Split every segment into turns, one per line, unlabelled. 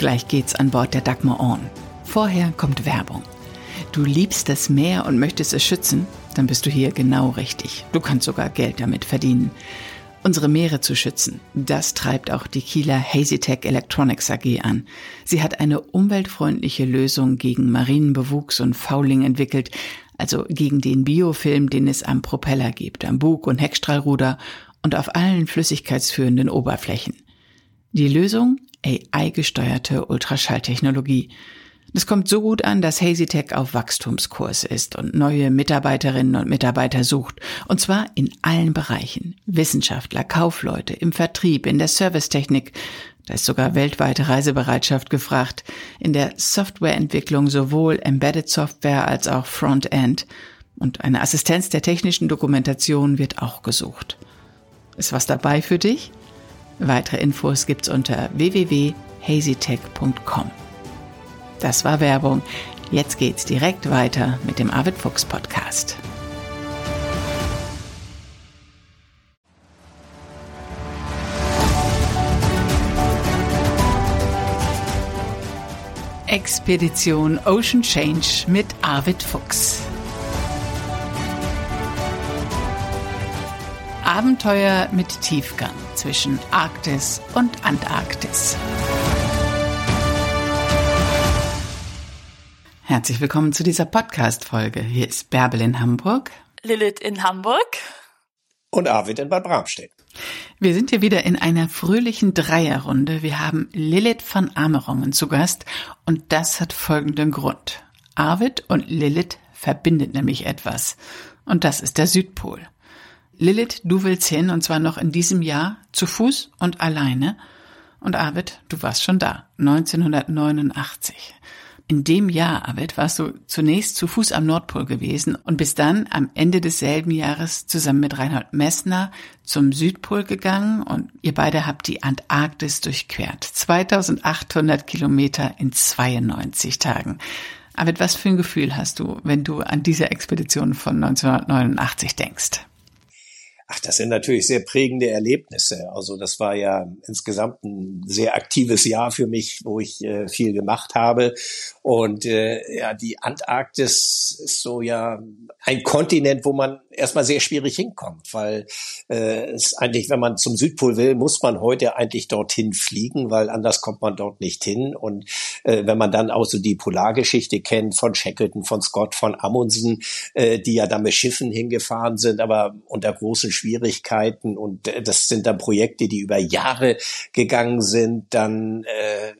Gleich geht's an Bord der Dagmar On. Vorher kommt Werbung. Du liebst das Meer und möchtest es schützen? Dann bist du hier genau richtig. Du kannst sogar Geld damit verdienen. Unsere Meere zu schützen, das treibt auch die Kieler Hazytech Electronics AG an. Sie hat eine umweltfreundliche Lösung gegen Marinenbewuchs und Fouling entwickelt, also gegen den Biofilm, den es am Propeller gibt, am Bug- und Heckstrahlruder und auf allen flüssigkeitsführenden Oberflächen. Die Lösung? AI-gesteuerte Ultraschalltechnologie. Das kommt so gut an, dass HazyTech auf Wachstumskurs ist und neue Mitarbeiterinnen und Mitarbeiter sucht. Und zwar in allen Bereichen. Wissenschaftler, Kaufleute, im Vertrieb, in der Servicetechnik. Da ist sogar weltweite Reisebereitschaft gefragt. In der Softwareentwicklung sowohl Embedded Software als auch Frontend. Und eine Assistenz der technischen Dokumentation wird auch gesucht. Ist was dabei für dich? Weitere Infos gibt's unter www.hazytech.com. Das war Werbung. Jetzt geht's direkt weiter mit dem Arvid Fuchs Podcast. Expedition Ocean Change mit Arvid Fuchs. Abenteuer mit Tiefgang zwischen Arktis und Antarktis. Herzlich willkommen zu dieser Podcast-Folge. Hier ist Bärbel in Hamburg.
Lilith in Hamburg.
Und Arvid in Bad Bramstedt.
Wir sind hier wieder in einer fröhlichen Dreierrunde. Wir haben Lilith von Amerungen zu Gast und das hat folgenden Grund. Arvid und Lilith verbindet nämlich etwas. Und das ist der Südpol. Lilith, du willst hin und zwar noch in diesem Jahr zu Fuß und alleine. Und Arvid, du warst schon da, 1989. In dem Jahr, Arvid, warst du zunächst zu Fuß am Nordpol gewesen und bist dann am Ende desselben Jahres zusammen mit Reinhold Messner zum Südpol gegangen und ihr beide habt die Antarktis durchquert. 2800 Kilometer in 92 Tagen. Arvid, was für ein Gefühl hast du, wenn du an diese Expedition von 1989 denkst?
Ach, das sind natürlich sehr prägende Erlebnisse. Also das war ja insgesamt ein sehr aktives Jahr für mich, wo ich äh, viel gemacht habe. Und äh, ja, die Antarktis ist so ja ein Kontinent, wo man erstmal sehr schwierig hinkommt, weil äh, es eigentlich, wenn man zum Südpol will, muss man heute eigentlich dorthin fliegen, weil anders kommt man dort nicht hin. Und äh, wenn man dann auch so die Polargeschichte kennt von Shackleton, von Scott, von Amundsen, äh, die ja da mit Schiffen hingefahren sind, aber unter großen Schwierigkeiten und äh, das sind dann Projekte, die über Jahre gegangen sind, dann äh,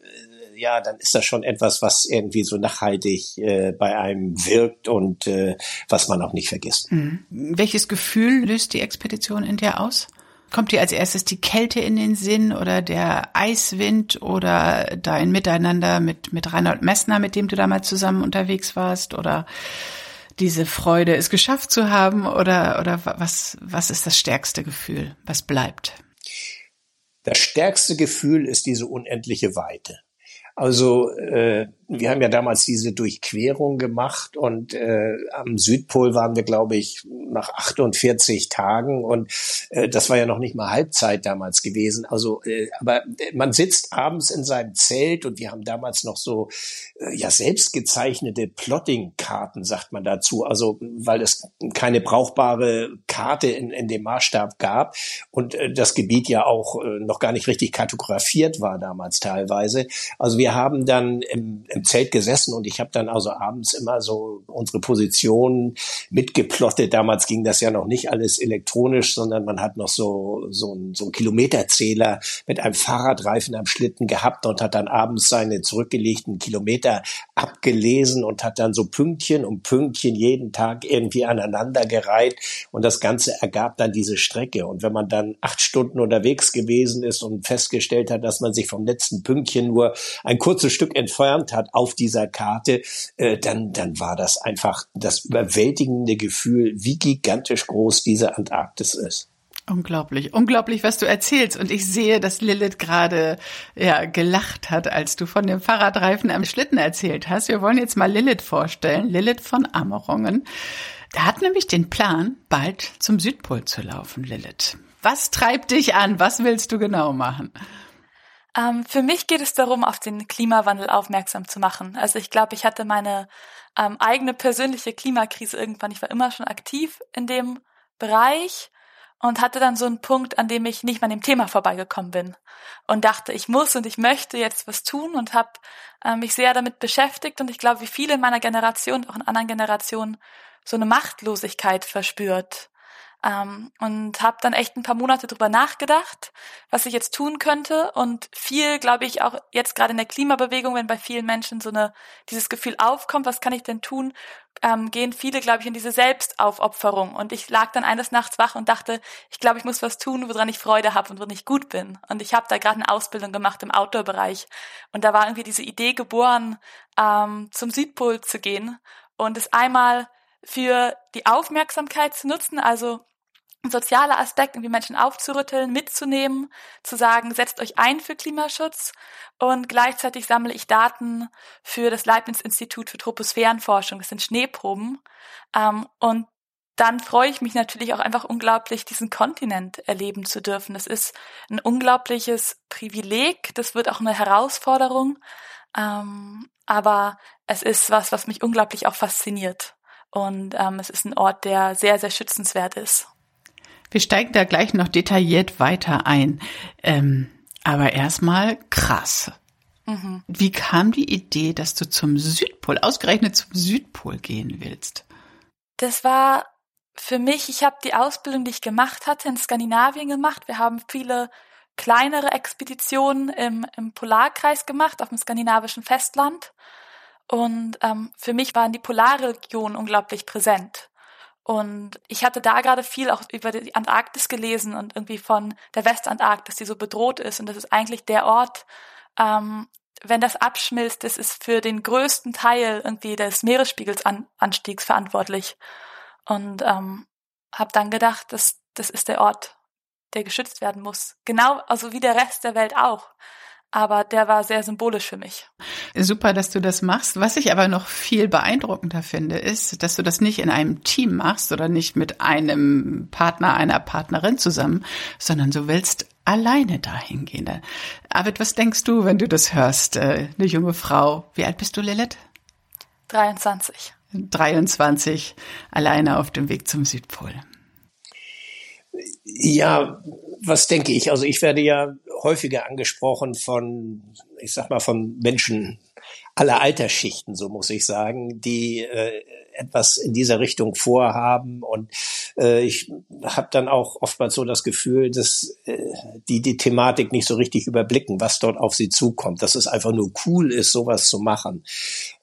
ja, dann ist das schon etwas, was irgendwie so nachhaltig äh, bei einem wirkt und äh, was man auch nicht vergisst.
Mhm. Welches Gefühl löst die Expedition in dir aus? Kommt dir als erstes die Kälte in den Sinn oder der Eiswind oder dein Miteinander mit, mit Reinhold Messner, mit dem du damals zusammen unterwegs warst oder diese Freude, es geschafft zu haben oder, oder was, was ist das stärkste Gefühl? Was bleibt?
Das stärkste Gefühl ist diese unendliche Weite. Also äh, wir haben ja damals diese Durchquerung gemacht und äh, am Südpol waren wir, glaube ich, nach 48 Tagen und äh, das war ja noch nicht mal Halbzeit damals gewesen. Also, äh, aber man sitzt abends in seinem Zelt und wir haben damals noch so äh, ja selbst gezeichnete Plotting-Karten, sagt man dazu. Also weil es keine brauchbare Karte in, in dem Maßstab gab und äh, das Gebiet ja auch äh, noch gar nicht richtig kartografiert war damals teilweise. Also wir haben dann im, im Zelt gesessen und ich habe dann also abends immer so unsere Position mitgeplottet. Damals ging das ja noch nicht alles elektronisch, sondern man hat noch so, so, ein, so einen Kilometerzähler mit einem Fahrradreifen am Schlitten gehabt und hat dann abends seine zurückgelegten Kilometer abgelesen und hat dann so Pünktchen um Pünktchen jeden Tag irgendwie aneinandergereiht und das Ganze ergab dann diese Strecke. Und wenn man dann acht Stunden unterwegs gewesen ist und festgestellt hat, dass man sich vom letzten Pünktchen nur ein kurzes Stück entfernt hat, auf dieser Karte, äh, dann, dann war das einfach das überwältigende Gefühl, wie gigantisch groß diese Antarktis ist.
Unglaublich, unglaublich, was du erzählst. Und ich sehe, dass Lilith gerade ja gelacht hat, als du von dem Fahrradreifen am Schlitten erzählt hast. Wir wollen jetzt mal Lilith vorstellen, Lilith von Amerungen. Der hat nämlich den Plan, bald zum Südpol zu laufen, Lilith. Was treibt dich an? Was willst du genau machen?
Ähm, für mich geht es darum, auf den Klimawandel aufmerksam zu machen. Also ich glaube, ich hatte meine ähm, eigene persönliche Klimakrise irgendwann. Ich war immer schon aktiv in dem Bereich und hatte dann so einen Punkt, an dem ich nicht mal dem Thema vorbeigekommen bin und dachte, ich muss und ich möchte jetzt was tun und habe äh, mich sehr damit beschäftigt und ich glaube, wie viele in meiner Generation, auch in anderen Generationen, so eine Machtlosigkeit verspürt ähm, und habe dann echt ein paar Monate drüber nachgedacht, was ich jetzt tun könnte und viel, glaube ich, auch jetzt gerade in der Klimabewegung, wenn bei vielen Menschen so eine dieses Gefühl aufkommt, was kann ich denn tun, ähm, gehen viele, glaube ich, in diese Selbstaufopferung. Und ich lag dann eines Nachts wach und dachte, ich glaube, ich muss was tun, woran ich Freude habe und woran ich gut bin. Und ich habe da gerade eine Ausbildung gemacht im Outdoor-Bereich. Und da war irgendwie diese Idee geboren, ähm, zum Südpol zu gehen und es einmal für die Aufmerksamkeit zu nutzen, also sozialer Aspekt, irgendwie Menschen aufzurütteln, mitzunehmen, zu sagen, setzt euch ein für Klimaschutz und gleichzeitig sammle ich Daten für das Leibniz-Institut für Troposphärenforschung, das sind Schneeproben ähm, und dann freue ich mich natürlich auch einfach unglaublich, diesen Kontinent erleben zu dürfen. Das ist ein unglaubliches Privileg, das wird auch eine Herausforderung, ähm, aber es ist was, was mich unglaublich auch fasziniert. Und ähm, es ist ein Ort, der sehr, sehr schützenswert ist.
Wir steigen da gleich noch detailliert weiter ein. Ähm, aber erstmal krass. Mhm. Wie kam die Idee, dass du zum Südpol, ausgerechnet zum Südpol gehen willst?
Das war für mich, ich habe die Ausbildung, die ich gemacht hatte, in Skandinavien gemacht. Wir haben viele kleinere Expeditionen im, im Polarkreis gemacht, auf dem skandinavischen Festland. Und ähm, für mich waren die Polarregionen unglaublich präsent. Und ich hatte da gerade viel auch über die Antarktis gelesen und irgendwie von der Westantarktis, die so bedroht ist. Und das ist eigentlich der Ort, ähm, wenn das abschmilzt, das ist für den größten Teil irgendwie des Meeresspiegelsanstiegs verantwortlich. Und ähm, habe dann gedacht, das, das ist der Ort, der geschützt werden muss. Genau, also wie der Rest der Welt auch aber der war sehr symbolisch für mich.
Super, dass du das machst. Was ich aber noch viel beeindruckender finde, ist, dass du das nicht in einem Team machst oder nicht mit einem Partner, einer Partnerin zusammen, sondern du willst alleine dahin gehen. Arvid, was denkst du, wenn du das hörst? Äh, eine junge Frau. Wie alt bist du, Lilith?
23.
23, alleine auf dem Weg zum Südpol.
Ja, was denke ich? Also ich werde ja häufiger angesprochen von, ich sag mal, von Menschen aller Altersschichten, so muss ich sagen, die äh, etwas in dieser Richtung vorhaben. Und äh, ich habe dann auch oftmals so das Gefühl, dass äh, die die Thematik nicht so richtig überblicken, was dort auf sie zukommt, dass es einfach nur cool ist, sowas zu machen.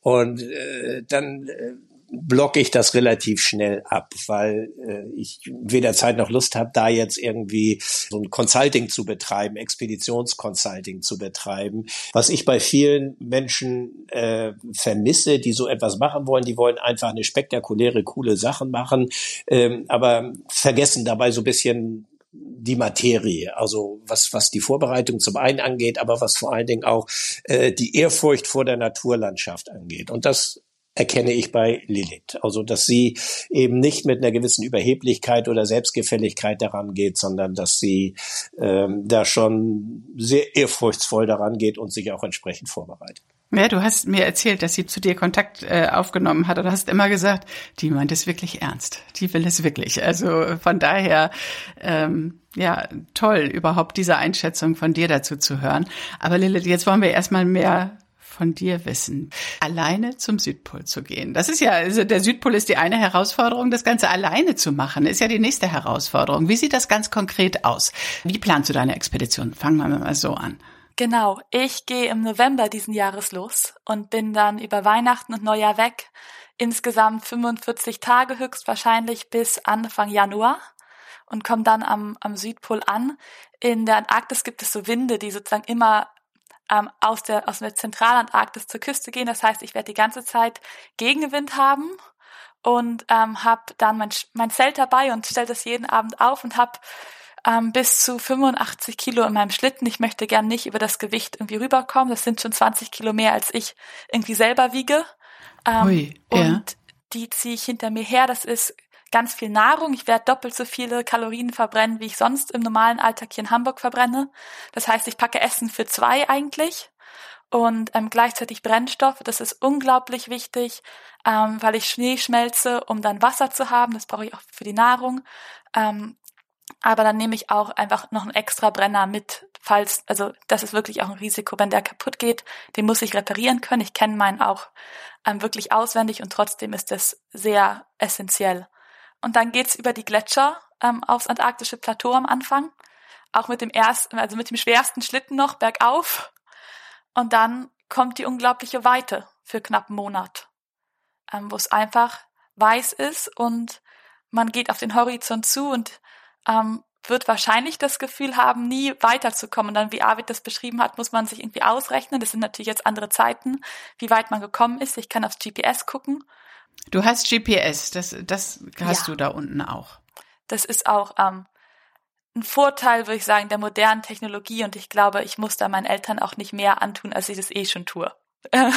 Und äh, dann äh, blocke ich das relativ schnell ab, weil äh, ich weder Zeit noch Lust habe, da jetzt irgendwie so ein Consulting zu betreiben, Expeditionsconsulting zu betreiben. Was ich bei vielen Menschen äh, vermisse, die so etwas machen wollen, die wollen einfach eine spektakuläre, coole Sachen machen, ähm, aber vergessen dabei so ein bisschen die Materie, also was, was die Vorbereitung zum einen angeht, aber was vor allen Dingen auch äh, die Ehrfurcht vor der Naturlandschaft angeht. Und das erkenne ich bei Lilith. Also, dass sie eben nicht mit einer gewissen Überheblichkeit oder Selbstgefälligkeit daran geht, sondern dass sie ähm, da schon sehr ehrfurchtsvoll daran geht und sich auch entsprechend vorbereitet.
Ja, du hast mir erzählt, dass sie zu dir Kontakt äh, aufgenommen hat und hast immer gesagt, die meint es wirklich ernst. Die will es wirklich. Also von daher, ähm, ja, toll, überhaupt diese Einschätzung von dir dazu zu hören. Aber Lilith, jetzt wollen wir erstmal mehr von dir wissen, alleine zum Südpol zu gehen. Das ist ja, also der Südpol ist die eine Herausforderung, das Ganze alleine zu machen, ist ja die nächste Herausforderung. Wie sieht das ganz konkret aus? Wie planst du deine Expedition? Fangen wir mal so an.
Genau, ich gehe im November diesen Jahres los und bin dann über Weihnachten und Neujahr weg. Insgesamt 45 Tage höchstwahrscheinlich bis Anfang Januar und komme dann am, am Südpol an. In der Antarktis gibt es so Winde, die sozusagen immer ähm, aus, der, aus der Zentralantarktis zur Küste gehen. Das heißt, ich werde die ganze Zeit Gegenwind haben und ähm, habe dann mein, mein Zelt dabei und stelle das jeden Abend auf und habe ähm, bis zu 85 Kilo in meinem Schlitten. Ich möchte gern nicht über das Gewicht irgendwie rüberkommen. Das sind schon 20 Kilo mehr, als ich irgendwie selber wiege. Ähm, Ui, ja. Und die ziehe ich hinter mir her. Das ist ganz viel Nahrung. Ich werde doppelt so viele Kalorien verbrennen, wie ich sonst im normalen Alltag hier in Hamburg verbrenne. Das heißt, ich packe Essen für zwei eigentlich und ähm, gleichzeitig Brennstoff. Das ist unglaublich wichtig, ähm, weil ich Schnee schmelze, um dann Wasser zu haben. Das brauche ich auch für die Nahrung. Ähm, aber dann nehme ich auch einfach noch einen extra Brenner mit, falls, also das ist wirklich auch ein Risiko, wenn der kaputt geht, den muss ich reparieren können. Ich kenne meinen auch ähm, wirklich auswendig und trotzdem ist das sehr essentiell. Und dann geht's über die Gletscher ähm, aufs antarktische Plateau am Anfang, auch mit dem ersten, also mit dem schwersten Schlitten noch bergauf. Und dann kommt die unglaubliche Weite für knapp einen Monat, ähm, wo es einfach weiß ist und man geht auf den Horizont zu und ähm, wird wahrscheinlich das Gefühl haben, nie weiterzukommen. Und dann, wie Arvid das beschrieben hat, muss man sich irgendwie ausrechnen. Das sind natürlich jetzt andere Zeiten, wie weit man gekommen ist. Ich kann aufs GPS gucken.
Du hast GPS, das, das hast ja. du da unten auch.
Das ist auch ähm, ein Vorteil, würde ich sagen, der modernen Technologie. Und ich glaube, ich muss da meinen Eltern auch nicht mehr antun, als ich das eh schon tue.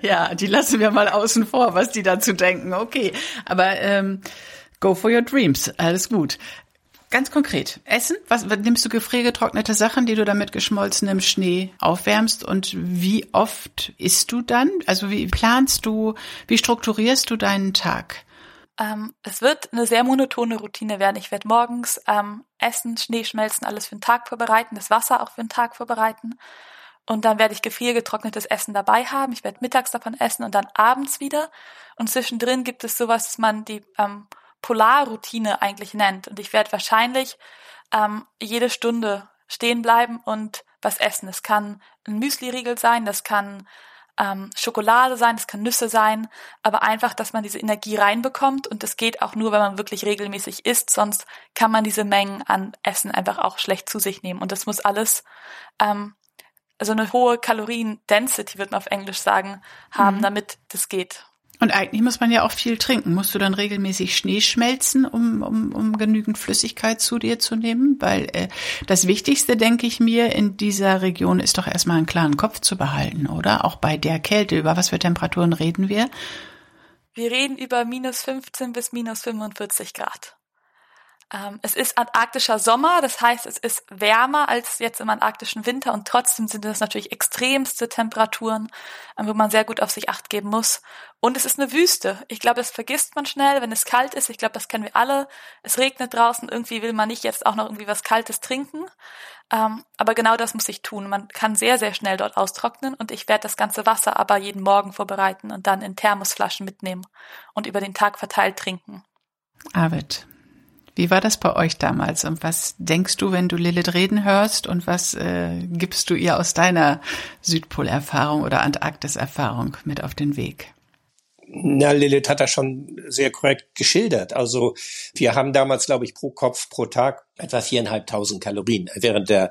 ja, die lassen wir mal außen vor, was die dazu denken. Okay, aber ähm, Go for your dreams. Alles gut. Ganz konkret. Essen? Was nimmst du gefriergetrocknete Sachen, die du dann mit geschmolzenem Schnee aufwärmst? Und wie oft isst du dann? Also wie planst du, wie strukturierst du deinen Tag?
Ähm, es wird eine sehr monotone Routine werden. Ich werde morgens ähm, essen, Schnee schmelzen, alles für den Tag vorbereiten, das Wasser auch für den Tag vorbereiten. Und dann werde ich gefriergetrocknetes Essen dabei haben. Ich werde mittags davon essen und dann abends wieder. Und zwischendrin gibt es sowas, dass man die ähm, Polarroutine eigentlich nennt. Und ich werde wahrscheinlich ähm, jede Stunde stehen bleiben und was essen. Es kann ein Müsli-Riegel sein, das kann ähm, Schokolade sein, das kann Nüsse sein, aber einfach, dass man diese Energie reinbekommt und das geht auch nur, wenn man wirklich regelmäßig isst, sonst kann man diese Mengen an Essen einfach auch schlecht zu sich nehmen und das muss alles ähm, also eine hohe Kalorien-Density, wird man auf Englisch sagen, haben, mhm. damit das geht.
Und eigentlich muss man ja auch viel trinken. Musst du dann regelmäßig Schnee schmelzen, um, um, um genügend Flüssigkeit zu dir zu nehmen? Weil äh, das Wichtigste, denke ich mir, in dieser Region ist doch erstmal einen klaren Kopf zu behalten, oder? Auch bei der Kälte. Über was für Temperaturen reden wir?
Wir reden über minus 15 bis minus 45 Grad. Ähm, es ist antarktischer Sommer, das heißt, es ist wärmer als jetzt im antarktischen Winter und trotzdem sind es natürlich extremste Temperaturen, ähm, wo man sehr gut auf sich acht geben muss. Und es ist eine Wüste. Ich glaube, das vergisst man schnell, wenn es kalt ist. Ich glaube, das kennen wir alle. Es regnet draußen, irgendwie will man nicht jetzt auch noch irgendwie was Kaltes trinken. Ähm, aber genau das muss ich tun. Man kann sehr, sehr schnell dort austrocknen und ich werde das ganze Wasser aber jeden Morgen vorbereiten und dann in Thermosflaschen mitnehmen und über den Tag verteilt trinken.
Arvid, wie war das bei euch damals und was denkst du, wenn du Lilith reden hörst und was äh, gibst du ihr aus deiner Südpolerfahrung oder Antarktis-Erfahrung mit auf den Weg?
Na, Lilith hat das schon sehr korrekt geschildert. Also wir haben damals, glaube ich, pro Kopf pro Tag etwa viereinhalbtausend Kalorien während der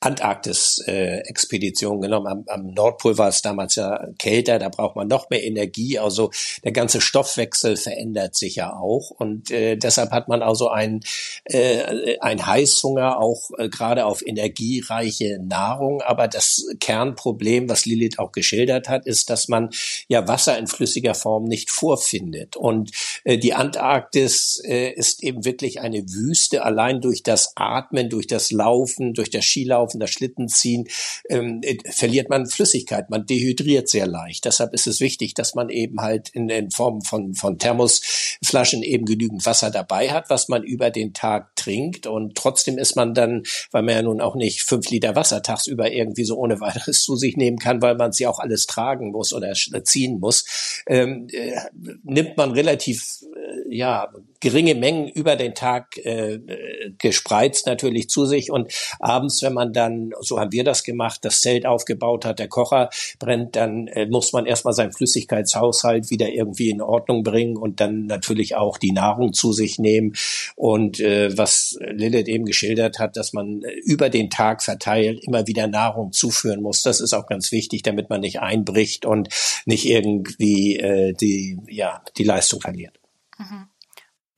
Antarktis-Expedition äh, genommen. Am, am, Nordpol war es damals ja kälter, da braucht man noch mehr Energie. Also der ganze Stoffwechsel verändert sich ja auch. Und äh, deshalb hat man also ein, äh, ein Heißhunger auch äh, gerade auf energiereiche Nahrung. Aber das Kernproblem, was Lilith auch geschildert hat, ist, dass man ja Wasser in flüssiger Form nicht vorfindet. Und äh, die Antarktis äh, ist eben wirklich eine Wüste, allein durch das Atmen, durch das Laufen, durch das Skilaufen, das Schlittenziehen, ähm, äh, verliert man Flüssigkeit, man dehydriert sehr leicht. Deshalb ist es wichtig, dass man eben halt in, in Form von, von Thermosflaschen eben genügend Wasser dabei hat, was man über den Tag trinkt. Und trotzdem ist man dann, weil man ja nun auch nicht fünf Liter Wasser tagsüber irgendwie so ohne weiteres zu sich nehmen kann, weil man sie auch alles tragen muss oder ziehen muss, ähm, äh, nimmt man relativ äh, ja geringe Mengen über den Tag äh, gespreizt natürlich zu sich. Und abends, wenn man dann, so haben wir das gemacht, das Zelt aufgebaut hat, der Kocher brennt, dann äh, muss man erstmal seinen Flüssigkeitshaushalt wieder irgendwie in Ordnung bringen und dann natürlich auch die Nahrung zu sich nehmen. Und äh, was Lilith eben geschildert hat, dass man über den Tag verteilt immer wieder Nahrung zuführen muss, das ist auch ganz wichtig, damit man nicht einbricht und nicht irgendwie äh, die ja die Leistung verliert.
Mhm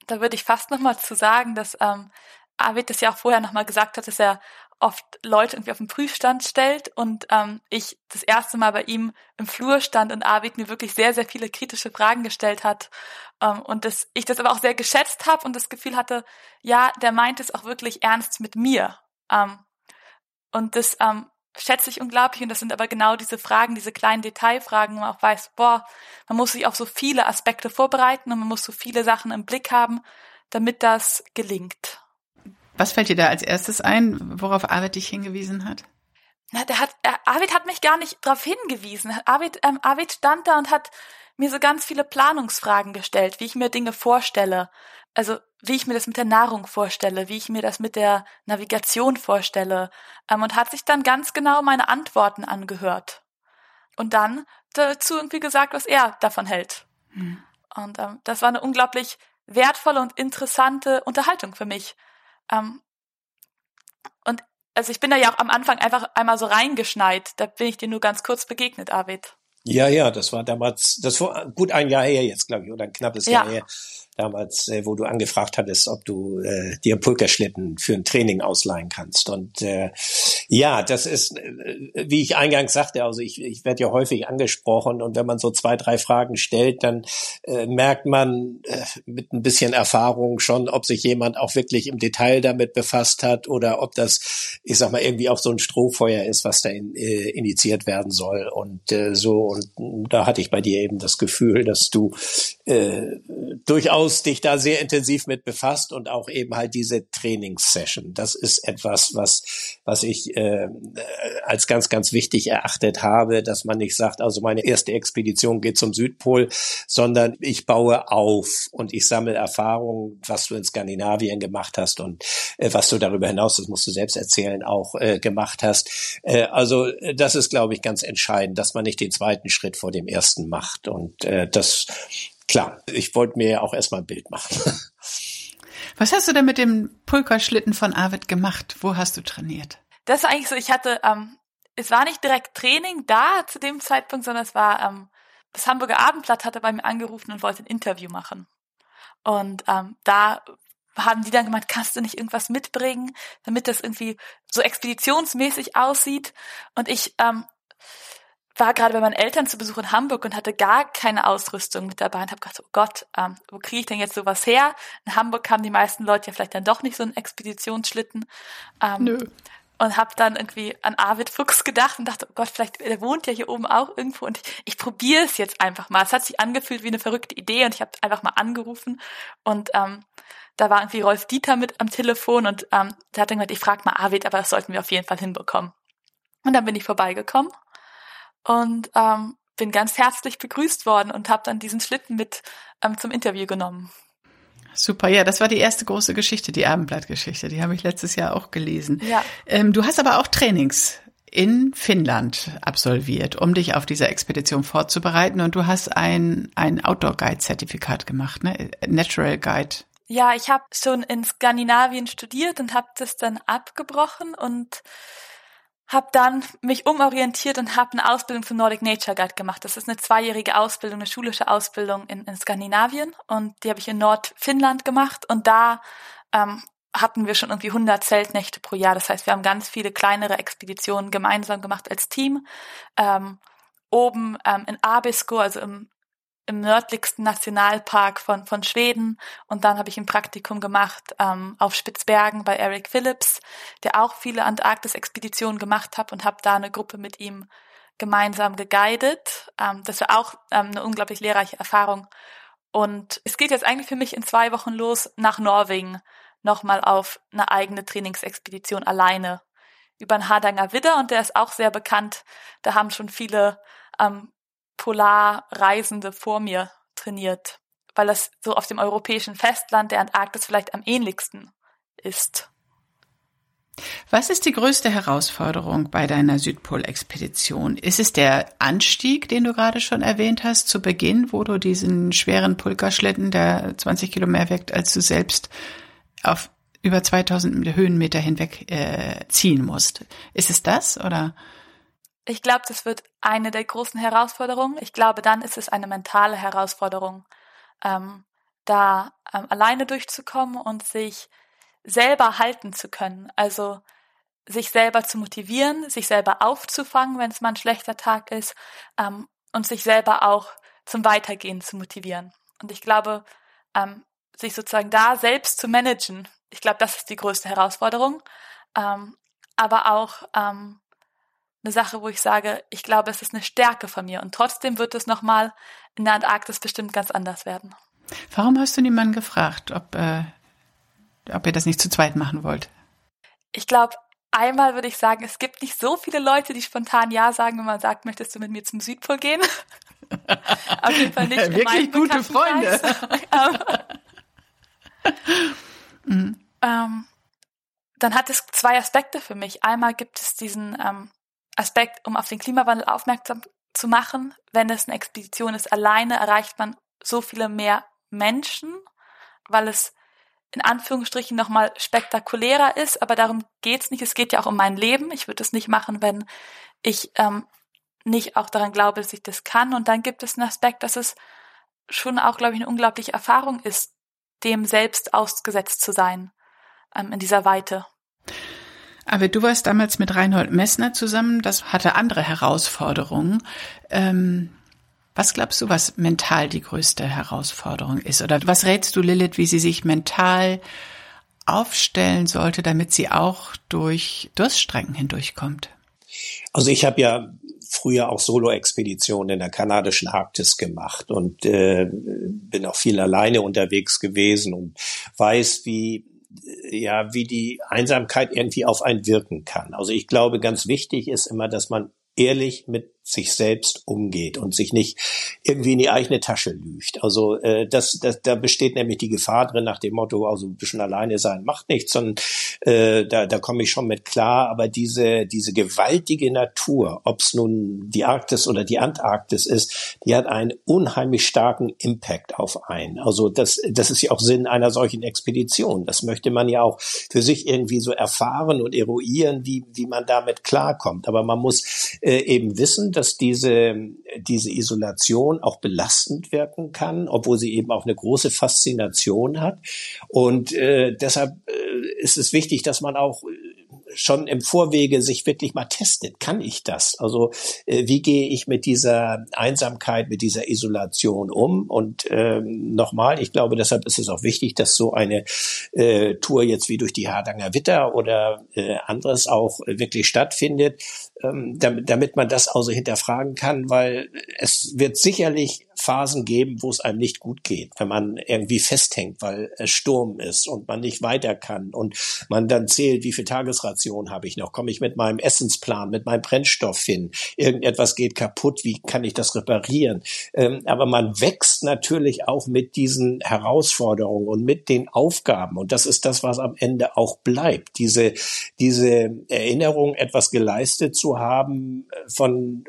da würde ich fast nochmal zu sagen, dass ähm, Arvid das ja auch vorher nochmal gesagt hat, dass er oft Leute irgendwie auf den Prüfstand stellt und ähm, ich das erste Mal bei ihm im Flur stand und Arvid mir wirklich sehr, sehr viele kritische Fragen gestellt hat ähm, und dass ich das aber auch sehr geschätzt habe und das Gefühl hatte, ja, der meint es auch wirklich ernst mit mir. Ähm, und das ähm, schätze ich unglaublich und das sind aber genau diese Fragen, diese kleinen Detailfragen, wo man auch weiß, boah, man muss sich auf so viele Aspekte vorbereiten und man muss so viele Sachen im Blick haben, damit das gelingt.
Was fällt dir da als erstes ein, worauf Arvid dich hingewiesen hat?
Na, der hat, äh, Arvid hat mich gar nicht darauf hingewiesen. Arvid, ähm, Arvid stand da und hat mir so ganz viele Planungsfragen gestellt, wie ich mir Dinge vorstelle. Also wie ich mir das mit der Nahrung vorstelle, wie ich mir das mit der Navigation vorstelle. Ähm, und hat sich dann ganz genau meine Antworten angehört. Und dann dazu irgendwie gesagt, was er davon hält. Hm. Und ähm, das war eine unglaublich wertvolle und interessante Unterhaltung für mich. Ähm, und also ich bin da ja auch am Anfang einfach einmal so reingeschneit. Da bin ich dir nur ganz kurz begegnet, Arvid.
Ja, ja, das war damals, das war gut ein Jahr her jetzt, glaube ich, oder ein knappes ja. Jahr her damals, äh, wo du angefragt hattest, ob du äh, dir Pulkerschlitten für ein Training ausleihen kannst. Und äh, ja, das ist, äh, wie ich eingangs sagte, also ich, ich werde ja häufig angesprochen und wenn man so zwei, drei Fragen stellt, dann äh, merkt man äh, mit ein bisschen Erfahrung schon, ob sich jemand auch wirklich im Detail damit befasst hat oder ob das, ich sag mal, irgendwie auch so ein Strohfeuer ist, was da in, äh, initiiert werden soll. Und äh, so, und da hatte ich bei dir eben das Gefühl, dass du äh, durchaus durchaus dich da sehr intensiv mit befasst und auch eben halt diese Trainingssession. Das ist etwas, was, was ich äh, als ganz, ganz wichtig erachtet habe, dass man nicht sagt, also meine erste Expedition geht zum Südpol, sondern ich baue auf und ich sammle Erfahrungen, was du in Skandinavien gemacht hast und äh, was du darüber hinaus, das musst du selbst erzählen, auch äh, gemacht hast. Äh, also das ist, glaube ich, ganz entscheidend, dass man nicht den zweiten Schritt vor dem ersten macht. Und äh, das klar, ich wollte mir ja auch erstmal ein Bild machen.
Was hast du denn mit dem Pulkerschlitten von Arvid gemacht? Wo hast du trainiert?
Das war eigentlich so, ich hatte, ähm, es war nicht direkt Training da zu dem Zeitpunkt, sondern es war, ähm, das Hamburger Abendblatt hatte bei mir angerufen und wollte ein Interview machen. Und ähm, da haben die dann gemeint, kannst du nicht irgendwas mitbringen, damit das irgendwie so expeditionsmäßig aussieht? Und ich ähm, war gerade bei meinen Eltern zu Besuch in Hamburg und hatte gar keine Ausrüstung mit dabei und habe gedacht, oh Gott, ähm, wo kriege ich denn jetzt sowas her? In Hamburg haben die meisten Leute ja vielleicht dann doch nicht so einen Expeditionsschlitten. Ähm, Nö. Und habe dann irgendwie an Arvid Fuchs gedacht und dachte, oh Gott, vielleicht, der wohnt ja hier oben auch irgendwo und ich, ich probiere es jetzt einfach mal. Es hat sich angefühlt wie eine verrückte Idee und ich habe einfach mal angerufen und ähm, da war irgendwie Rolf Dieter mit am Telefon und ähm, der hat dann gesagt, ich frage mal Arvid, aber das sollten wir auf jeden Fall hinbekommen. Und dann bin ich vorbeigekommen und ähm, bin ganz herzlich begrüßt worden und habe dann diesen Schlitten mit ähm, zum Interview genommen.
Super, ja, das war die erste große Geschichte, die Abendblattgeschichte. Die habe ich letztes Jahr auch gelesen.
Ja.
Ähm, du hast aber auch Trainings in Finnland absolviert, um dich auf dieser Expedition vorzubereiten. Und du hast ein, ein Outdoor-Guide-Zertifikat gemacht, ne? Natural Guide.
Ja, ich habe schon in Skandinavien studiert und habe das dann abgebrochen und habe dann mich umorientiert und habe eine Ausbildung zum Nordic Nature Guide gemacht. Das ist eine zweijährige Ausbildung, eine schulische Ausbildung in, in Skandinavien und die habe ich in Nordfinnland gemacht und da ähm, hatten wir schon irgendwie 100 Zeltnächte pro Jahr. Das heißt, wir haben ganz viele kleinere Expeditionen gemeinsam gemacht als Team. Ähm, oben ähm, in Abisko, also im im nördlichsten Nationalpark von, von Schweden. Und dann habe ich ein Praktikum gemacht ähm, auf Spitzbergen bei Eric Phillips, der auch viele Antarktis-Expeditionen gemacht hat und habe da eine Gruppe mit ihm gemeinsam geguidet. Ähm, das war auch ähm, eine unglaublich lehrreiche Erfahrung. Und es geht jetzt eigentlich für mich in zwei Wochen los nach Norwegen, nochmal auf eine eigene Trainingsexpedition alleine über den Hardanger Widder und der ist auch sehr bekannt. Da haben schon viele ähm, Polarreisende vor mir trainiert, weil das so auf dem europäischen Festland der Antarktis vielleicht am ähnlichsten ist.
Was ist die größte Herausforderung bei deiner Südpolexpedition? Ist es der Anstieg, den du gerade schon erwähnt hast, zu Beginn, wo du diesen schweren Pulkerschlitten, der 20 Kilo mehr wirkt als du selbst, auf über 2000 Höhenmeter hinweg äh, ziehen musst? Ist es das oder?
Ich glaube, das wird eine der großen Herausforderungen. Ich glaube, dann ist es eine mentale Herausforderung, ähm, da ähm, alleine durchzukommen und sich selber halten zu können. Also sich selber zu motivieren, sich selber aufzufangen, wenn es mal ein schlechter Tag ist, ähm, und sich selber auch zum Weitergehen zu motivieren. Und ich glaube, ähm, sich sozusagen da selbst zu managen, ich glaube, das ist die größte Herausforderung. Ähm, aber auch ähm, eine Sache, wo ich sage, ich glaube, es ist eine Stärke von mir. Und trotzdem wird es nochmal in der Antarktis bestimmt ganz anders werden.
Warum hast du niemanden gefragt, ob, äh, ob ihr das nicht zu zweit machen wollt?
Ich glaube, einmal würde ich sagen, es gibt nicht so viele Leute, die spontan Ja sagen, wenn man sagt, möchtest du mit mir zum Südpol gehen?
Auf jeden Fall nicht. Wirklich gute Freunde.
ähm, dann hat es zwei Aspekte für mich. Einmal gibt es diesen ähm, Aspekt, um auf den Klimawandel aufmerksam zu machen. Wenn es eine Expedition ist, alleine erreicht man so viele mehr Menschen, weil es in Anführungsstrichen nochmal spektakulärer ist, aber darum geht's nicht. Es geht ja auch um mein Leben. Ich würde es nicht machen, wenn ich ähm, nicht auch daran glaube, dass ich das kann. Und dann gibt es einen Aspekt, dass es schon auch, glaube ich, eine unglaubliche Erfahrung ist, dem selbst ausgesetzt zu sein ähm, in dieser Weite.
Aber du warst damals mit Reinhold Messner zusammen, das hatte andere Herausforderungen. Ähm, was glaubst du, was mental die größte Herausforderung ist? Oder was rätst du Lilith, wie sie sich mental aufstellen sollte, damit sie auch durch Durststrecken hindurchkommt?
Also ich habe ja früher auch Solo-Expeditionen in der kanadischen Arktis gemacht und äh, bin auch viel alleine unterwegs gewesen und weiß, wie ja, wie die Einsamkeit irgendwie auf einen wirken kann. Also ich glaube, ganz wichtig ist immer, dass man ehrlich mit sich selbst umgeht und sich nicht irgendwie in die eigene Tasche lügt. Also äh, das, das, da besteht nämlich die Gefahr drin nach dem Motto, also ein bisschen alleine sein macht nichts, sondern äh, da, da komme ich schon mit klar. Aber diese, diese gewaltige Natur, ob es nun die Arktis oder die Antarktis ist, die hat einen unheimlich starken Impact auf einen. Also das, das ist ja auch Sinn einer solchen Expedition. Das möchte man ja auch für sich irgendwie so erfahren und eruieren, wie, wie man damit klarkommt. Aber man muss äh, eben wissen, dass diese, diese Isolation auch belastend wirken kann, obwohl sie eben auch eine große Faszination hat. Und äh, deshalb äh, ist es wichtig, dass man auch schon im Vorwege sich wirklich mal testet. Kann ich das? Also äh, wie gehe ich mit dieser Einsamkeit, mit dieser Isolation um? Und ähm, nochmal, ich glaube, deshalb ist es auch wichtig, dass so eine äh, Tour jetzt wie durch die Hardanger Witter oder äh, anderes auch wirklich stattfindet, ähm, damit, damit man das also hinterfragen kann, weil es wird sicherlich Phasen geben, wo es einem nicht gut geht, wenn man irgendwie festhängt, weil es Sturm ist und man nicht weiter kann und man dann zählt, wie viel Tagesration habe ich noch, komme ich mit meinem Essensplan, mit meinem Brennstoff hin, irgendetwas geht kaputt, wie kann ich das reparieren? Ähm, aber man wächst natürlich auch mit diesen Herausforderungen und mit den Aufgaben und das ist das, was am Ende auch bleibt, diese, diese Erinnerung, etwas geleistet zu haben, von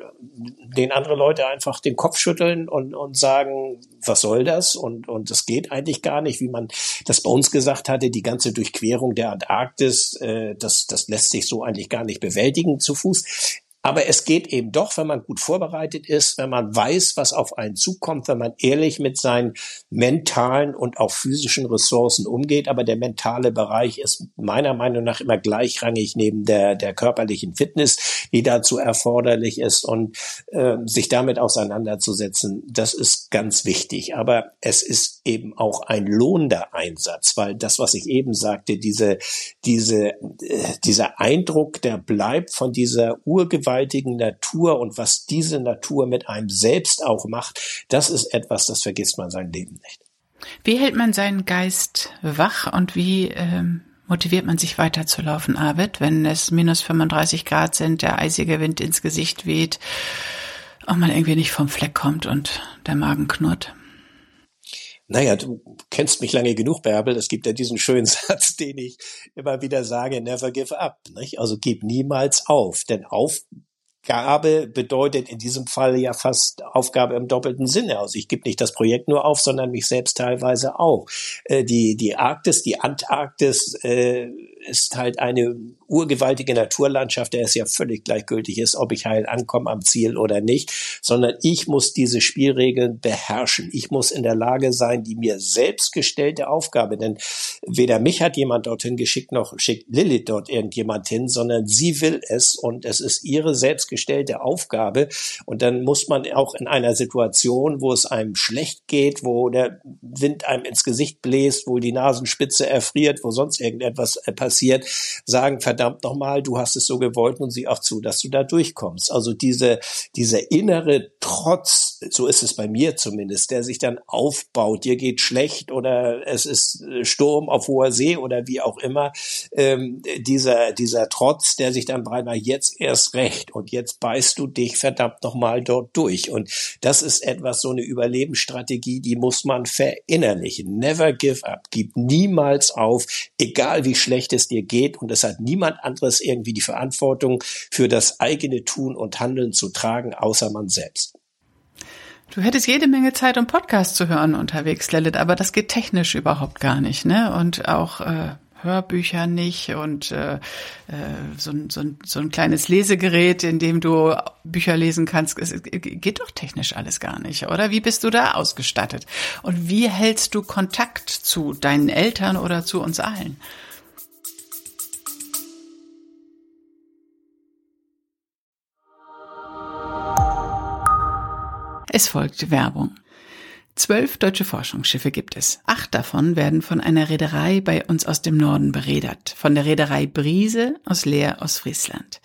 den andere Leute einfach den Kopf schütteln und, und sagen, was soll das? Und, und das geht eigentlich gar nicht, wie man das bei uns gesagt hatte, die ganze Durchquerung der Antarktis, äh, das, das lässt sich so eigentlich gar nicht bewältigen zu Fuß. Aber es geht eben doch, wenn man gut vorbereitet ist, wenn man weiß, was auf einen zukommt, wenn man ehrlich mit seinen mentalen und auch physischen Ressourcen umgeht. Aber der mentale Bereich ist meiner Meinung nach immer gleichrangig neben der, der körperlichen Fitness, die dazu erforderlich ist. Und äh, sich damit auseinanderzusetzen, das ist ganz wichtig. Aber es ist eben auch ein lohnender Einsatz, weil das, was ich eben sagte, diese, diese, äh, dieser Eindruck, der bleibt von dieser Urgewalt, mannigfaltigen Natur und was diese Natur mit einem selbst auch macht, das ist etwas, das vergisst man sein Leben nicht.
Wie hält man seinen Geist wach und wie ähm, motiviert man sich weiterzulaufen, Arvid, wenn es minus 35 Grad sind, der eisige Wind ins Gesicht weht und man irgendwie nicht vom Fleck kommt und der Magen knurrt?
Naja, du kennst mich lange genug, Bärbel. Es gibt ja diesen schönen Satz, den ich immer wieder sage, never give up. Nicht? Also gib niemals auf. Denn Aufgabe bedeutet in diesem Fall ja fast Aufgabe im doppelten Sinne. Also ich gebe nicht das Projekt nur auf, sondern mich selbst teilweise auch. Äh, die, die Arktis, die Antarktis äh, ist halt eine urgewaltige Naturlandschaft, der es ja völlig gleichgültig ist, ob ich heil ankomme am Ziel oder nicht, sondern ich muss diese Spielregeln beherrschen. Ich muss in der Lage sein, die mir selbst gestellte Aufgabe, denn weder mich hat jemand dorthin geschickt, noch schickt Lilith dort irgendjemand hin, sondern sie will es und es ist ihre selbstgestellte Aufgabe. Und dann muss man auch in einer Situation, wo es einem schlecht geht, wo der Wind einem ins Gesicht bläst, wo die Nasenspitze erfriert, wo sonst irgendetwas äh, passiert, sagen, verdammt nochmal, du hast es so gewollt und sieh auch zu, dass du da durchkommst. Also diese, dieser innere Trotz, so ist es bei mir zumindest, der sich dann aufbaut, dir geht schlecht oder es ist äh, Sturm auf hoher See oder wie auch immer, ähm, dieser, dieser Trotz, der sich dann beinahe jetzt erst recht und jetzt beißt du dich verdammt nochmal dort durch. Und das ist etwas, so eine Überlebensstrategie, die muss man verinnerlichen. Never give up. Gib niemals auf, egal wie schlecht es dir geht. Und es hat niemand anderes irgendwie die Verantwortung für das eigene Tun und Handeln zu tragen, außer man selbst.
Du hättest jede Menge Zeit, um Podcasts zu hören unterwegs, Lilith, aber das geht technisch überhaupt gar nicht, ne? Und auch äh, Hörbücher nicht und äh, äh, so, so, so ein kleines Lesegerät, in dem du Bücher lesen kannst. Es geht doch technisch alles gar nicht, oder? Wie bist du da ausgestattet? Und wie hältst du Kontakt zu deinen Eltern oder zu uns allen? Es folgt Werbung. Zwölf deutsche Forschungsschiffe gibt es. Acht davon werden von einer Reederei bei uns aus dem Norden beredert, von der Reederei Brise aus Leer aus Friesland.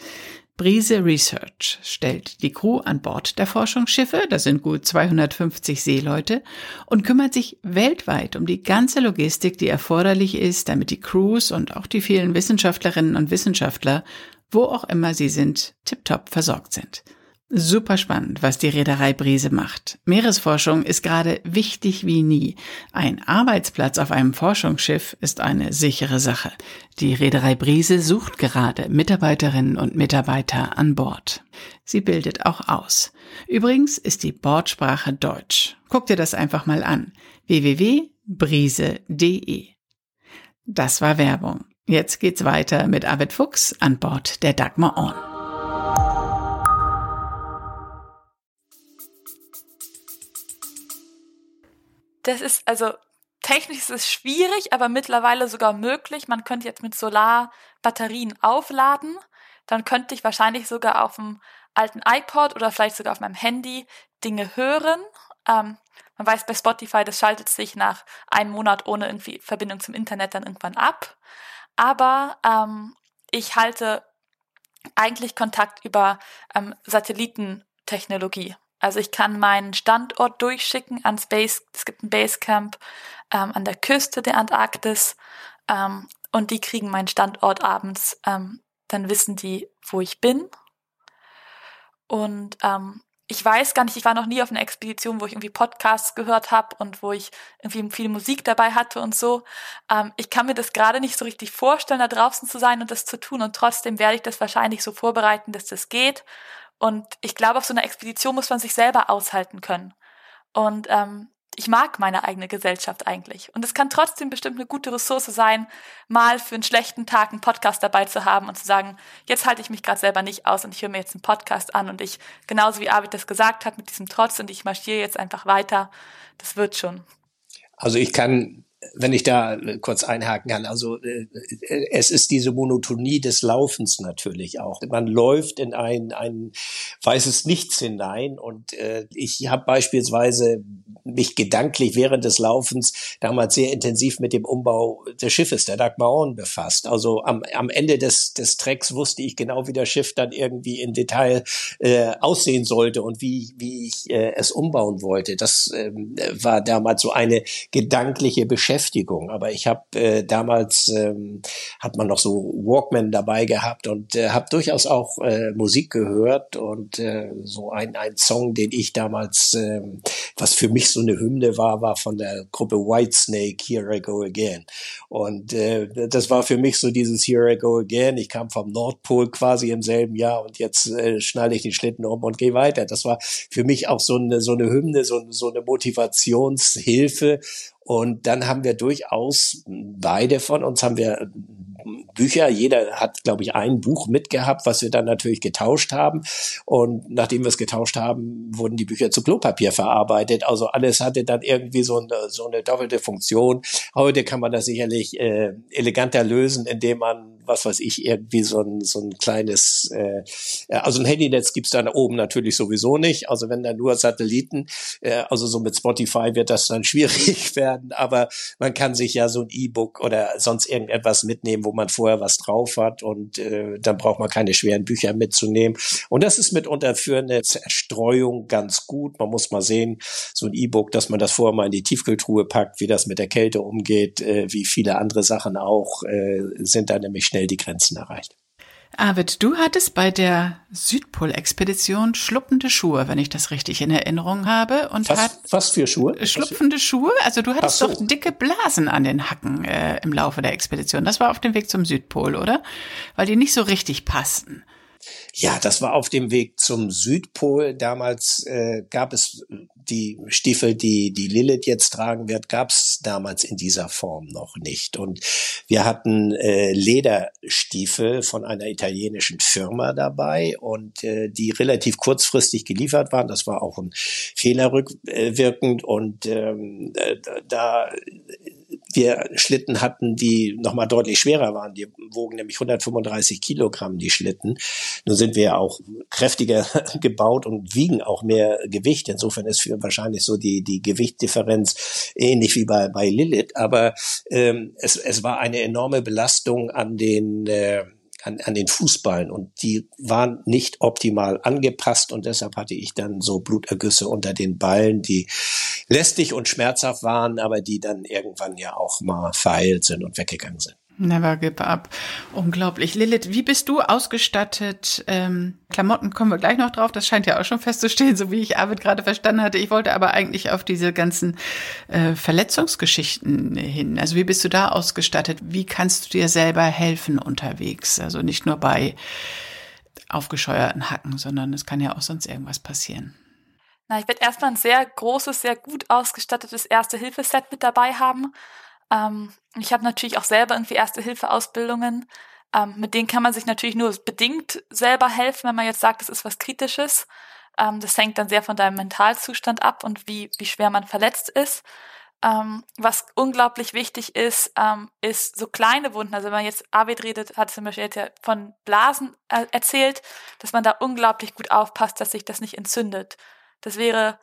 Brise Research stellt die Crew an Bord der Forschungsschiffe, das sind gut 250 Seeleute, und kümmert sich weltweit um die ganze Logistik, die erforderlich ist, damit die Crews und auch die vielen Wissenschaftlerinnen und Wissenschaftler, wo auch immer sie sind, tiptop versorgt sind. Super spannend, was die Reederei Brise macht. Meeresforschung ist gerade wichtig wie nie. Ein Arbeitsplatz auf einem Forschungsschiff ist eine sichere Sache. Die Reederei Brise sucht gerade Mitarbeiterinnen und Mitarbeiter an Bord. Sie bildet auch aus. Übrigens ist die Bordsprache Deutsch. Guck dir das einfach mal an. www.brise.de. Das war Werbung. Jetzt geht's weiter mit Arvid Fuchs an Bord der Dagmar On.
Das ist, also technisch ist es schwierig, aber mittlerweile sogar möglich. Man könnte jetzt mit Solarbatterien aufladen. Dann könnte ich wahrscheinlich sogar auf dem alten iPod oder vielleicht sogar auf meinem Handy Dinge hören. Ähm, man weiß bei Spotify, das schaltet sich nach einem Monat ohne irgendwie Verbindung zum Internet dann irgendwann ab. Aber ähm, ich halte eigentlich Kontakt über ähm, Satellitentechnologie. Also ich kann meinen Standort durchschicken an Space. Es gibt ein Basecamp ähm, an der Küste der Antarktis ähm, und die kriegen meinen Standort abends. Ähm, dann wissen die, wo ich bin. Und ähm, ich weiß gar nicht, ich war noch nie auf einer Expedition, wo ich irgendwie Podcasts gehört habe und wo ich irgendwie viel Musik dabei hatte und so. Ähm, ich kann mir das gerade nicht so richtig vorstellen, da draußen zu sein und das zu tun. Und trotzdem werde ich das wahrscheinlich so vorbereiten, dass das geht. Und ich glaube, auf so einer Expedition muss man sich selber aushalten können. Und ähm, ich mag meine eigene Gesellschaft eigentlich. Und es kann trotzdem bestimmt eine gute Ressource sein, mal für einen schlechten Tag einen Podcast dabei zu haben und zu sagen, jetzt halte ich mich gerade selber nicht aus und ich höre mir jetzt einen Podcast an und ich, genauso wie Arvid das gesagt hat, mit diesem Trotz und ich marschiere jetzt einfach weiter. Das wird schon.
Also ich kann wenn ich da kurz einhaken kann, also äh, es ist diese Monotonie des Laufens natürlich auch. Man läuft in ein, ein weißes Nichts hinein und äh, ich habe beispielsweise mich gedanklich während des Laufens damals sehr intensiv mit dem Umbau des Schiffes, der Dagmaron, befasst. Also am, am Ende des, des Treks wusste ich genau, wie das Schiff dann irgendwie in Detail äh, aussehen sollte und wie, wie ich äh, es umbauen wollte. Das äh, war damals so eine gedankliche Beschäftigung Beschäftigung. Aber ich habe äh, damals ähm, hat man noch so Walkman dabei gehabt und äh, habe durchaus auch äh, Musik gehört und äh, so ein ein Song, den ich damals, äh, was für mich so eine Hymne war, war von der Gruppe Whitesnake Here I Go Again. Und äh, das war für mich so dieses Here I Go Again. Ich kam vom Nordpol quasi im selben Jahr und jetzt äh, schneide ich den Schlitten um und gehe weiter. Das war für mich auch so eine so eine Hymne, so, so eine Motivationshilfe Und dann haben wir durchaus, beide von uns haben wir Bücher. Jeder hat, glaube ich, ein Buch mitgehabt, was wir dann natürlich getauscht haben. Und nachdem wir es getauscht haben, wurden die Bücher zu Klopapier verarbeitet. Also alles hatte dann irgendwie so eine, so eine doppelte Funktion. Heute kann man das sicherlich äh, eleganter lösen, indem man was weiß ich, irgendwie so ein, so ein kleines, äh, also ein Handynetz gibt's da oben natürlich sowieso nicht. Also wenn da nur Satelliten, äh, also so mit Spotify wird das dann schwierig werden, aber man kann sich ja so ein E-Book oder sonst irgendetwas mitnehmen, wo man vorher was drauf hat und äh, dann braucht man keine schweren Bücher mitzunehmen. Und das ist mitunter für eine Zerstreuung ganz gut. Man muss mal sehen, so ein E-Book, dass man das vorher mal in die Tiefkühltruhe packt, wie das mit der Kälte umgeht, äh, wie viele andere Sachen auch, äh, sind da nämlich schnell die Grenzen erreicht.
Arvid, du hattest bei der Südpol-Expedition schluppende Schuhe, wenn ich das richtig in Erinnerung habe.
Und was, hat was für Schuhe?
Schlupfende Schuhe? Also du hattest so. doch dicke Blasen an den Hacken äh, im Laufe der Expedition. Das war auf dem Weg zum Südpol, oder? Weil die nicht so richtig passten.
Ja, das war auf dem Weg zum Südpol. Damals äh, gab es die Stiefel, die die Lilith jetzt tragen wird, gab es damals in dieser Form noch nicht. Und wir hatten äh, Lederstiefel von einer italienischen Firma dabei und äh, die relativ kurzfristig geliefert waren. Das war auch ein Fehler rückwirkend und ähm, äh, da wir Schlitten hatten, die nochmal deutlich schwerer waren. Die wogen nämlich 135 Kilogramm, die Schlitten. Nun sind wir ja auch kräftiger gebaut und wiegen auch mehr Gewicht. Insofern ist für wahrscheinlich so die, die Gewichtdifferenz ähnlich wie bei, bei Lilith. Aber ähm, es, es war eine enorme Belastung an den äh, an, an den Fußballen und die waren nicht optimal angepasst und deshalb hatte ich dann so Blutergüsse unter den Ballen, die lästig und schmerzhaft waren, aber die dann irgendwann ja auch mal verheilt sind und weggegangen sind.
Never give up. Unglaublich. Lilith, wie bist du ausgestattet? Ähm, Klamotten kommen wir gleich noch drauf. Das scheint ja auch schon festzustehen, so wie ich Arvid gerade verstanden hatte. Ich wollte aber eigentlich auf diese ganzen äh, Verletzungsgeschichten hin. Also wie bist du da ausgestattet? Wie kannst du dir selber helfen unterwegs? Also nicht nur bei aufgescheuerten Hacken, sondern es kann ja auch sonst irgendwas passieren.
Na, ich werde erstmal ein sehr großes, sehr gut ausgestattetes Erste-Hilfe-Set mit dabei haben. Ähm, ich habe natürlich auch selber irgendwie Erste-Hilfe-Ausbildungen. Ähm, mit denen kann man sich natürlich nur bedingt selber helfen, wenn man jetzt sagt, es ist was Kritisches. Ähm, das hängt dann sehr von deinem Mentalzustand ab und wie, wie schwer man verletzt ist. Ähm, was unglaublich wichtig ist, ähm, ist so kleine Wunden. Also wenn man jetzt Arvid redet, hat zum Beispiel jetzt ja von Blasen äh, erzählt, dass man da unglaublich gut aufpasst, dass sich das nicht entzündet. Das wäre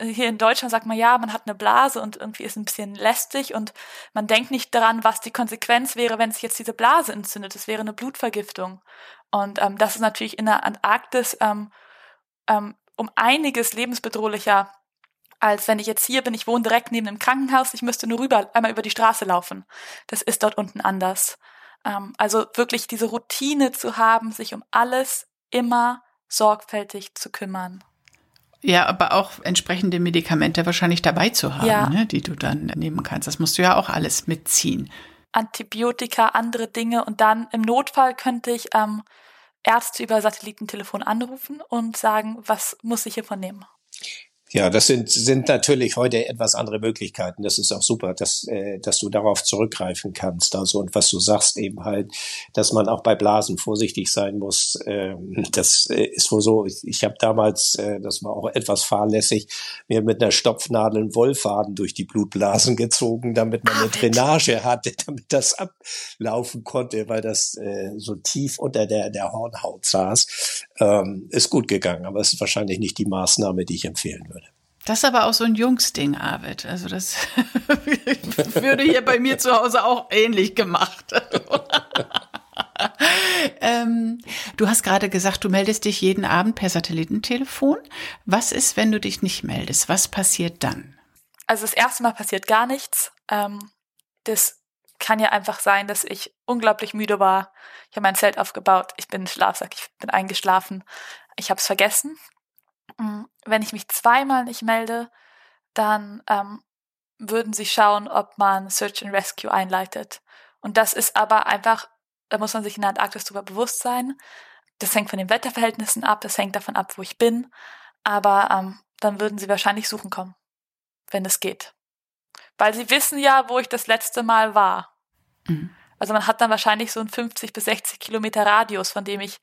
hier in Deutschland sagt man ja, man hat eine Blase und irgendwie ist ein bisschen lästig und man denkt nicht daran, was die Konsequenz wäre, wenn sich jetzt diese Blase entzündet. Das wäre eine Blutvergiftung. Und ähm, das ist natürlich in der Antarktis ähm, ähm, um einiges lebensbedrohlicher, als wenn ich jetzt hier bin, ich wohne direkt neben dem Krankenhaus, ich müsste nur rüber, einmal über die Straße laufen. Das ist dort unten anders. Ähm, also wirklich diese Routine zu haben, sich um alles immer sorgfältig zu kümmern.
Ja, aber auch entsprechende Medikamente wahrscheinlich dabei zu haben, ja. ne, die du dann nehmen kannst. Das musst du ja auch alles mitziehen.
Antibiotika, andere Dinge und dann im Notfall könnte ich ähm, Ärzte über Satellitentelefon anrufen und sagen, was muss ich hiervon nehmen.
Ja, das sind, sind natürlich heute etwas andere Möglichkeiten. Das ist auch super, dass, äh, dass du darauf zurückgreifen kannst. Also, und was du sagst eben halt, dass man auch bei Blasen vorsichtig sein muss. Ähm, das äh, ist wohl so. Ich, ich habe damals, äh, das war auch etwas fahrlässig, mir mit einer Stopfnadel einen Wollfaden durch die Blutblasen gezogen, damit man eine Drainage hatte, damit das ablaufen konnte, weil das äh, so tief unter der, der Hornhaut saß. Ähm, ist gut gegangen, aber es ist wahrscheinlich nicht die Maßnahme, die ich empfehlen würde.
Das ist aber auch so ein Jungsding, Arvid. Also das würde hier bei mir zu Hause auch ähnlich gemacht. ähm, du hast gerade gesagt, du meldest dich jeden Abend per Satellitentelefon. Was ist, wenn du dich nicht meldest? Was passiert dann?
Also das erste Mal passiert gar nichts. Ähm, das kann ja einfach sein, dass ich unglaublich müde war. Ich habe mein Zelt aufgebaut, ich bin Schlafsack, ich bin eingeschlafen, ich habe es vergessen. Mm, wenn ich mich zweimal nicht melde, dann ähm, würden sie schauen, ob man Search and Rescue einleitet. Und das ist aber einfach, da muss man sich in der Antarktis darüber bewusst sein. Das hängt von den Wetterverhältnissen ab, das hängt davon ab, wo ich bin. Aber ähm, dann würden sie wahrscheinlich suchen kommen, wenn es geht. Weil sie wissen ja, wo ich das letzte Mal war. Mhm. Also man hat dann wahrscheinlich so einen 50 bis 60 Kilometer Radius, von dem ich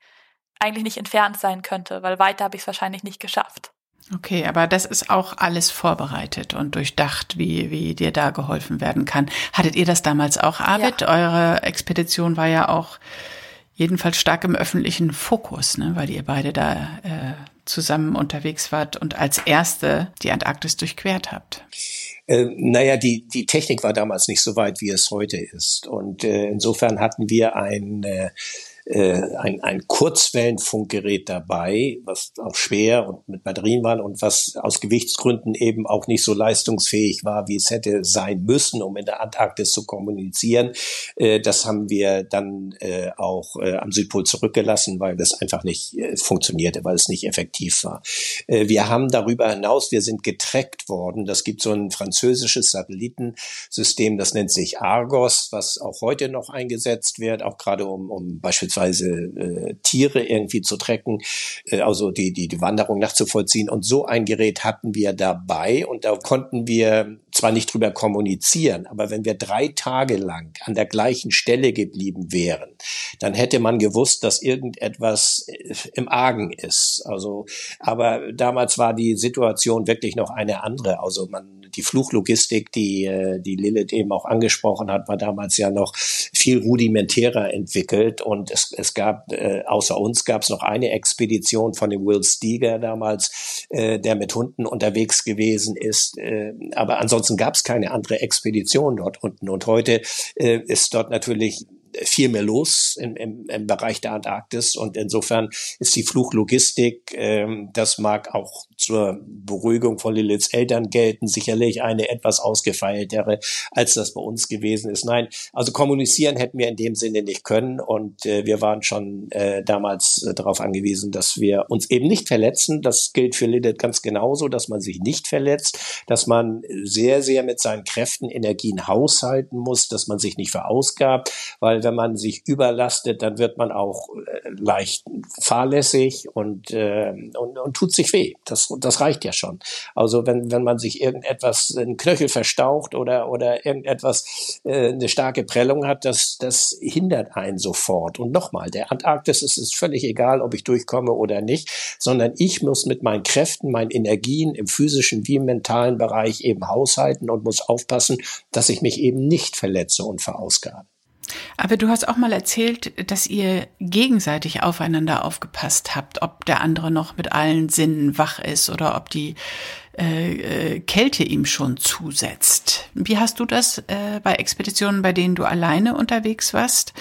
eigentlich nicht entfernt sein könnte, weil weiter habe ich es wahrscheinlich nicht geschafft.
Okay, aber das ist auch alles vorbereitet und durchdacht, wie, wie dir da geholfen werden kann. Hattet ihr das damals auch, Arvid? Ja. Eure Expedition war ja auch jedenfalls stark im öffentlichen Fokus, ne? weil ihr beide da äh, zusammen unterwegs wart und als erste die Antarktis durchquert habt.
Äh, naja, die, die Technik war damals nicht so weit, wie es heute ist. Und äh, insofern hatten wir ein äh, äh, ein, ein Kurzwellenfunkgerät dabei, was auch schwer und mit Batterien war und was aus Gewichtsgründen eben auch nicht so leistungsfähig war, wie es hätte sein müssen, um in der Antarktis zu kommunizieren. Äh, das haben wir dann äh, auch äh, am Südpol zurückgelassen, weil das einfach nicht äh, funktionierte, weil es nicht effektiv war. Äh, wir haben darüber hinaus, wir sind getrackt worden. Das gibt so ein französisches Satellitensystem, das nennt sich Argos, was auch heute noch eingesetzt wird, auch gerade um, um beispielsweise beispielsweise äh, Tiere irgendwie zu trecken, äh, also die, die, die Wanderung nachzuvollziehen. Und so ein Gerät hatten wir dabei und da konnten wir zwar nicht drüber kommunizieren, aber wenn wir drei Tage lang an der gleichen Stelle geblieben wären, dann hätte man gewusst, dass irgendetwas äh, im Argen ist. Also, aber damals war die Situation wirklich noch eine andere. Also man die Fluchlogistik, die, äh, die Lilith eben auch angesprochen hat, war damals ja noch viel rudimentärer entwickelt. Und es, es gab, äh, außer uns gab es noch eine Expedition von dem Will Steger damals, äh, der mit Hunden unterwegs gewesen ist, äh, aber ansonsten gab es keine andere Expedition dort unten. Und heute äh, ist dort natürlich viel mehr los im, im, im Bereich der Antarktis und insofern ist die Fluchlogistik, ähm, das mag auch zur Beruhigung von Liliths Eltern gelten, sicherlich eine etwas ausgefeiltere, als das bei uns gewesen ist. Nein, also kommunizieren hätten wir in dem Sinne nicht können und äh, wir waren schon äh, damals äh, darauf angewiesen, dass wir uns eben nicht verletzen. Das gilt für Lilith ganz genauso, dass man sich nicht verletzt, dass man sehr, sehr mit seinen Kräften, Energien haushalten muss, dass man sich nicht verausgabt, weil wenn man sich überlastet, dann wird man auch äh, leicht fahrlässig und, äh, und, und tut sich weh. Das, das reicht ja schon. Also wenn, wenn man sich irgendetwas, ein Knöchel verstaucht oder, oder irgendetwas, äh, eine starke Prellung hat, das, das hindert einen sofort. Und nochmal, der Antarktis ist es völlig egal, ob ich durchkomme oder nicht, sondern ich muss mit meinen Kräften, meinen Energien im physischen wie im mentalen Bereich eben haushalten und muss aufpassen, dass ich mich eben nicht verletze und verausgabe.
Aber du hast auch mal erzählt, dass ihr gegenseitig aufeinander aufgepasst habt, ob der andere noch mit allen Sinnen wach ist oder ob die äh, äh, Kälte ihm schon zusetzt. Wie hast du das äh, bei Expeditionen, bei denen du alleine unterwegs warst,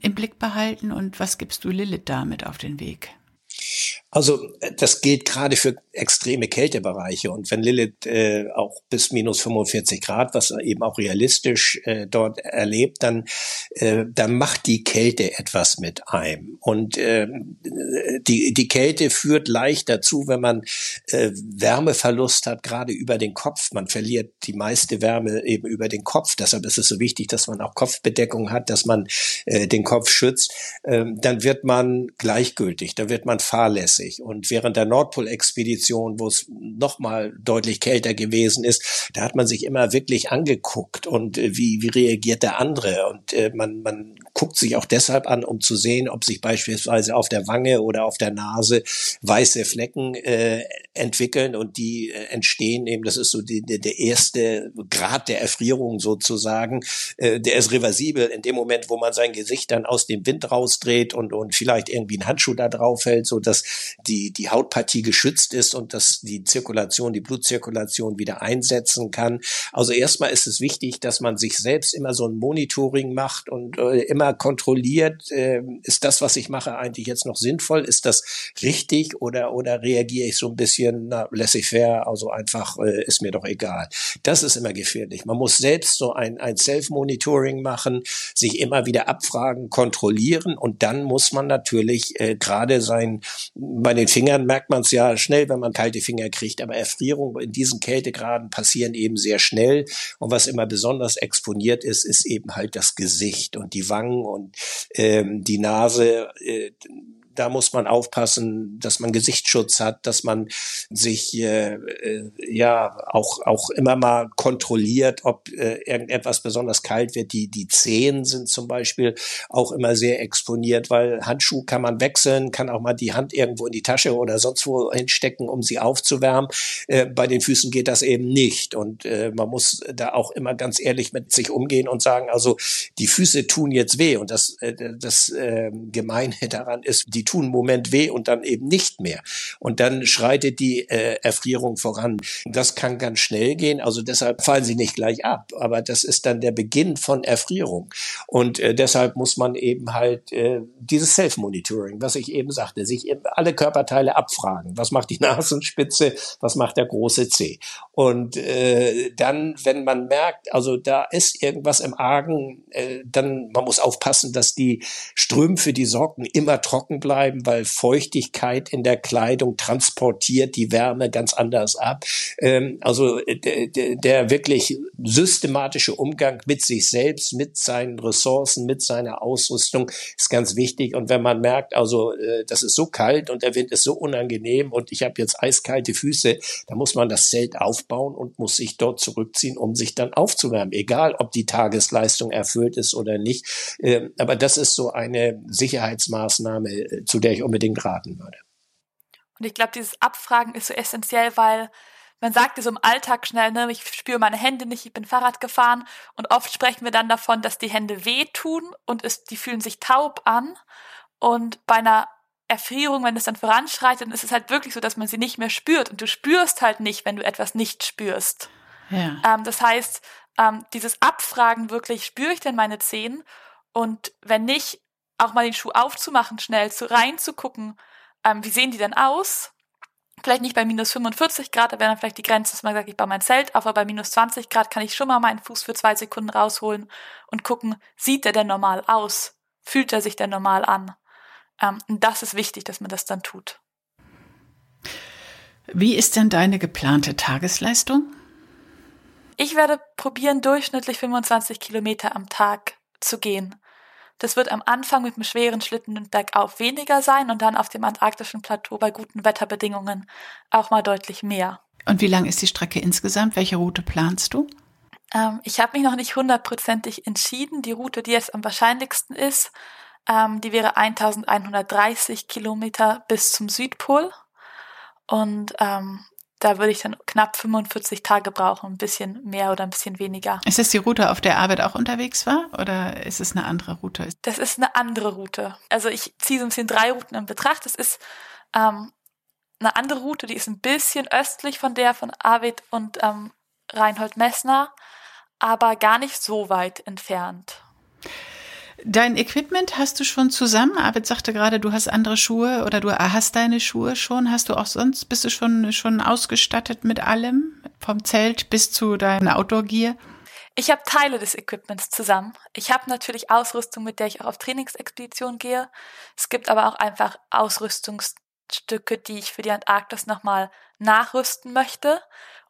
im Blick behalten und was gibst du Lilith damit auf den Weg?
Also äh, das gilt gerade für extreme Kältebereiche und wenn Lilith äh, auch bis minus 45 Grad, was eben auch realistisch äh, dort erlebt, dann, äh, dann macht die Kälte etwas mit einem. Und äh, die, die Kälte führt leicht dazu, wenn man äh, Wärmeverlust hat, gerade über den Kopf. Man verliert die meiste Wärme eben über den Kopf. Deshalb ist es so wichtig, dass man auch Kopfbedeckung hat, dass man äh, den Kopf schützt. Ähm, dann wird man gleichgültig, dann wird man fahrlässig. Und während der Nordpol-Expedition, wo es noch mal deutlich kälter gewesen ist, da hat man sich immer wirklich angeguckt und äh, wie, wie reagiert der andere. Und äh, man, man guckt sich auch deshalb an, um zu sehen, ob sich beispielsweise auf der Wange oder auf der Nase weiße Flecken äh, entwickeln und die äh, entstehen eben, das ist so die, die, der erste Grad der Erfrierung sozusagen, äh, der ist reversibel in dem Moment, wo man sein Gesicht dann aus dem Wind rausdreht und, und vielleicht irgendwie einen Handschuh da drauf hält, so dass die, die Hautpartie geschützt ist und dass die Zirkulation, die Blutzirkulation wieder einsetzen kann. Also erstmal ist es wichtig, dass man sich selbst immer so ein Monitoring macht und äh, immer immer kontrolliert, äh, ist das, was ich mache, eigentlich jetzt noch sinnvoll? Ist das richtig oder, oder reagiere ich so ein bisschen na, laissez-faire, also einfach äh, ist mir doch egal. Das ist immer gefährlich. Man muss selbst so ein, ein Self-Monitoring machen, sich immer wieder abfragen, kontrollieren und dann muss man natürlich äh, gerade sein, bei den Fingern merkt man es ja schnell, wenn man kalte Finger kriegt, aber Erfrierungen in diesen Kältegraden passieren eben sehr schnell und was immer besonders exponiert ist, ist eben halt das Gesicht und die Wangen Und ähm, die Nase. Äh, da muss man aufpassen, dass man Gesichtsschutz hat, dass man sich äh, äh, ja auch auch immer mal kontrolliert, ob äh, irgendetwas besonders kalt wird. Die die Zehen sind zum Beispiel auch immer sehr exponiert, weil Handschuh kann man wechseln, kann auch mal die Hand irgendwo in die Tasche oder sonst wo hinstecken, um sie aufzuwärmen. Äh, bei den Füßen geht das eben nicht und äh, man muss da auch immer ganz ehrlich mit sich umgehen und sagen, also die Füße tun jetzt weh und das äh, das äh, Gemeine daran ist, die tun einen Moment weh und dann eben nicht mehr und dann schreitet die äh, Erfrierung voran. Das kann ganz schnell gehen, also deshalb fallen sie nicht gleich ab, aber das ist dann der Beginn von Erfrierung und äh, deshalb muss man eben halt äh, dieses Self-Monitoring, was ich eben sagte, sich eben alle Körperteile abfragen. Was macht die Nasenspitze? Was macht der große C? Und äh, dann, wenn man merkt, also da ist irgendwas im Argen, äh, dann man muss aufpassen, dass die Strümpfe, die Socken immer trocken bleiben, weil Feuchtigkeit in der Kleidung transportiert die Wärme ganz anders ab. Ähm, also der, der wirklich systematische Umgang mit sich selbst, mit seinen Ressourcen, mit seiner Ausrüstung ist ganz wichtig. Und wenn man merkt, also äh, das ist so kalt und der Wind ist so unangenehm und ich habe jetzt eiskalte Füße, dann muss man das Zelt aufbauen und muss sich dort zurückziehen, um sich dann aufzuwärmen, egal ob die Tagesleistung erfüllt ist oder nicht. Ähm, aber das ist so eine Sicherheitsmaßnahme, äh, zu der ich unbedingt raten würde.
Und ich glaube, dieses Abfragen ist so essentiell, weil man sagt so im Alltag schnell, ne, ich spüre meine Hände nicht, ich bin Fahrrad gefahren und oft sprechen wir dann davon, dass die Hände wehtun und es, die fühlen sich taub an und bei einer Erfrierung, wenn es dann voranschreitet, dann ist es halt wirklich so, dass man sie nicht mehr spürt und du spürst halt nicht, wenn du etwas nicht spürst. Ja. Ähm, das heißt, ähm, dieses Abfragen wirklich, spüre ich denn meine Zehen? Und wenn nicht, auch mal den Schuh aufzumachen, schnell zu reinzugucken, ähm, wie sehen die denn aus? Vielleicht nicht bei minus 45 Grad, da wäre dann vielleicht die Grenze, dass man sagt, ich baue mein Zelt auf, aber bei minus 20 Grad kann ich schon mal meinen Fuß für zwei Sekunden rausholen und gucken, sieht der denn normal aus? Fühlt er sich denn normal an? Ähm, und das ist wichtig, dass man das dann tut.
Wie ist denn deine geplante Tagesleistung?
Ich werde probieren, durchschnittlich 25 Kilometer am Tag zu gehen. Das wird am Anfang mit einem schweren Schlitten bergauf weniger sein und dann auf dem antarktischen Plateau bei guten Wetterbedingungen auch mal deutlich mehr.
Und wie lang ist die Strecke insgesamt? Welche Route planst du?
Ähm, ich habe mich noch nicht hundertprozentig entschieden. Die Route, die jetzt am wahrscheinlichsten ist, ähm, die wäre 1130 Kilometer bis zum Südpol. Und ähm, da würde ich dann knapp 45 Tage brauchen, ein bisschen mehr oder ein bisschen weniger.
Ist das die Route, auf der Arbeit auch unterwegs war oder ist es eine andere Route?
Das ist eine andere Route. Also ich ziehe so ein bisschen drei Routen in Betracht. Das ist ähm, eine andere Route, die ist ein bisschen östlich von der von Arvid und ähm, Reinhold Messner, aber gar nicht so weit entfernt.
Dein Equipment hast du schon zusammen? Arvid sagte gerade, du hast andere Schuhe oder du hast deine Schuhe schon. Hast du auch sonst, bist du schon, schon ausgestattet mit allem? Vom Zelt bis zu deiner Outdoor-Gear?
Ich habe Teile des Equipments zusammen. Ich habe natürlich Ausrüstung, mit der ich auch auf Trainingsexpedition gehe. Es gibt aber auch einfach Ausrüstungsstücke, die ich für die Antarktis nochmal nachrüsten möchte.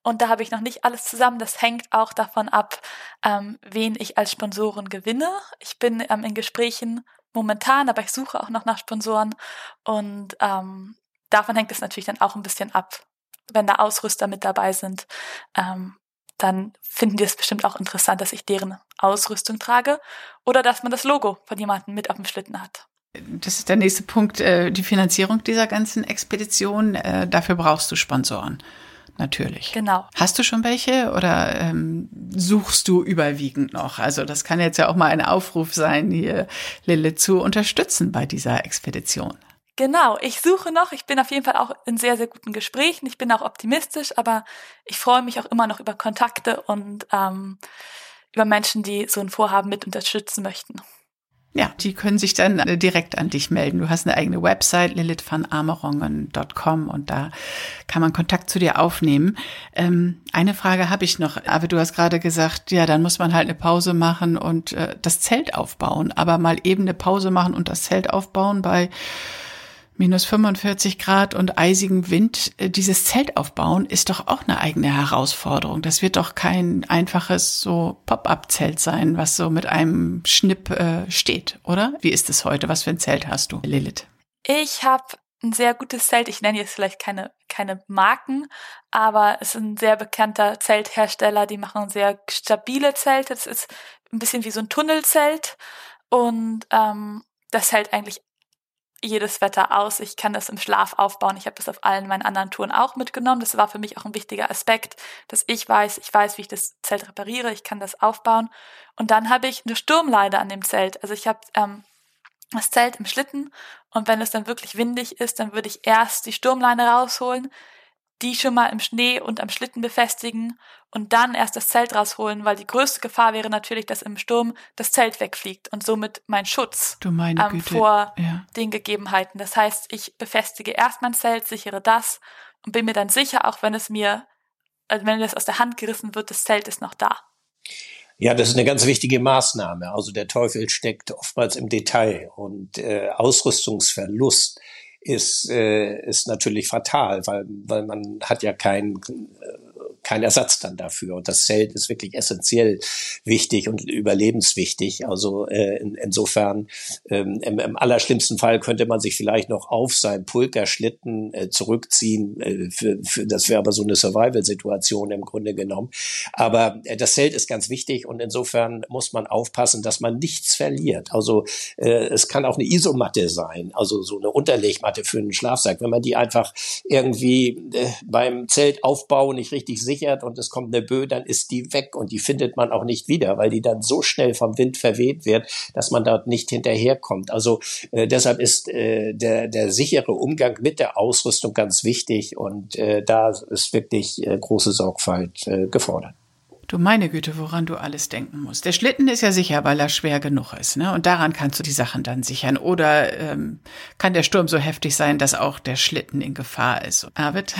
Und da habe ich noch nicht alles zusammen. Das hängt auch davon ab, ähm, wen ich als Sponsoren gewinne. Ich bin ähm, in Gesprächen momentan, aber ich suche auch noch nach Sponsoren. Und ähm, davon hängt es natürlich dann auch ein bisschen ab. Wenn da Ausrüster mit dabei sind, ähm, dann finden die es bestimmt auch interessant, dass ich deren Ausrüstung trage oder dass man das Logo von jemandem mit auf dem Schlitten hat.
Das ist der nächste Punkt, äh, die Finanzierung dieser ganzen Expedition. Äh, dafür brauchst du Sponsoren natürlich.
Genau.
Hast du schon welche oder ähm, suchst du überwiegend noch? Also das kann jetzt ja auch mal ein Aufruf sein, hier Lille zu unterstützen bei dieser Expedition.
Genau, ich suche noch. Ich bin auf jeden Fall auch in sehr, sehr guten Gesprächen. Ich bin auch optimistisch, aber ich freue mich auch immer noch über Kontakte und ähm, über Menschen, die so ein Vorhaben mit unterstützen möchten.
Ja, die können sich dann äh, direkt an dich melden. Du hast eine eigene Website, lilithvanamerongen.com und da kann man Kontakt zu dir aufnehmen. Ähm, eine Frage habe ich noch, aber du hast gerade gesagt, ja, dann muss man halt eine Pause machen und äh, das Zelt aufbauen. Aber mal eben eine Pause machen und das Zelt aufbauen bei minus 45 Grad und eisigem Wind, äh, dieses Zelt aufbauen, ist doch auch eine eigene Herausforderung. Das wird doch kein einfaches so Pop-up-Zelt sein, was so mit einem Schnipp äh, steht, oder? Wie ist es heute? Was für ein Zelt hast du, Lilith?
Ich habe ein sehr gutes Zelt. Ich nenne jetzt vielleicht keine, keine Marken, aber es ist ein sehr bekannter Zelthersteller. Die machen sehr stabile Zelte. Das ist ein bisschen wie so ein Tunnelzelt und ähm, das hält eigentlich jedes Wetter aus. Ich kann das im Schlaf aufbauen. Ich habe das auf allen meinen anderen Touren auch mitgenommen. Das war für mich auch ein wichtiger Aspekt, dass ich weiß, ich weiß, wie ich das Zelt repariere. Ich kann das aufbauen. Und dann habe ich eine Sturmleide an dem Zelt. Also ich habe ähm, das Zelt im Schlitten und wenn es dann wirklich windig ist, dann würde ich erst die Sturmleine rausholen, die schon mal im Schnee und am Schlitten befestigen und dann erst das Zelt rausholen, weil die größte Gefahr wäre natürlich, dass im Sturm das Zelt wegfliegt und somit mein Schutz
ähm,
vor ja. den Gegebenheiten. Das heißt, ich befestige erst mein Zelt, sichere das und bin mir dann sicher, auch wenn es mir, also wenn es aus der Hand gerissen wird, das Zelt ist noch da.
Ja, das ist eine ganz wichtige Maßnahme. Also der Teufel steckt oftmals im Detail und äh, Ausrüstungsverlust ist, äh, ist natürlich fatal, weil, weil man hat ja kein äh, kein Ersatz dann dafür. Und das Zelt ist wirklich essentiell wichtig und überlebenswichtig. Also äh, in, insofern ähm, im, im allerschlimmsten Fall könnte man sich vielleicht noch auf sein Pulkerschlitten äh, zurückziehen. Äh, für, für, das wäre aber so eine Survival-Situation im Grunde genommen. Aber äh, das Zelt ist ganz wichtig und insofern muss man aufpassen, dass man nichts verliert. Also äh, es kann auch eine Isomatte sein, also so eine Unterlegmatte für einen Schlafsack. Wenn man die einfach irgendwie äh, beim Zeltaufbau nicht richtig sieht, gesichert und es kommt eine Böe, dann ist die weg und die findet man auch nicht wieder, weil die dann so schnell vom Wind verweht wird, dass man dort nicht hinterherkommt. Also äh, deshalb ist äh, der, der sichere Umgang mit der Ausrüstung ganz wichtig und äh, da ist wirklich äh, große Sorgfalt äh, gefordert.
Du meine Güte, woran du alles denken musst. Der Schlitten ist ja sicher, weil er schwer genug ist, ne? Und daran kannst du die Sachen dann sichern. Oder ähm, kann der Sturm so heftig sein, dass auch der Schlitten in Gefahr ist? Arvid?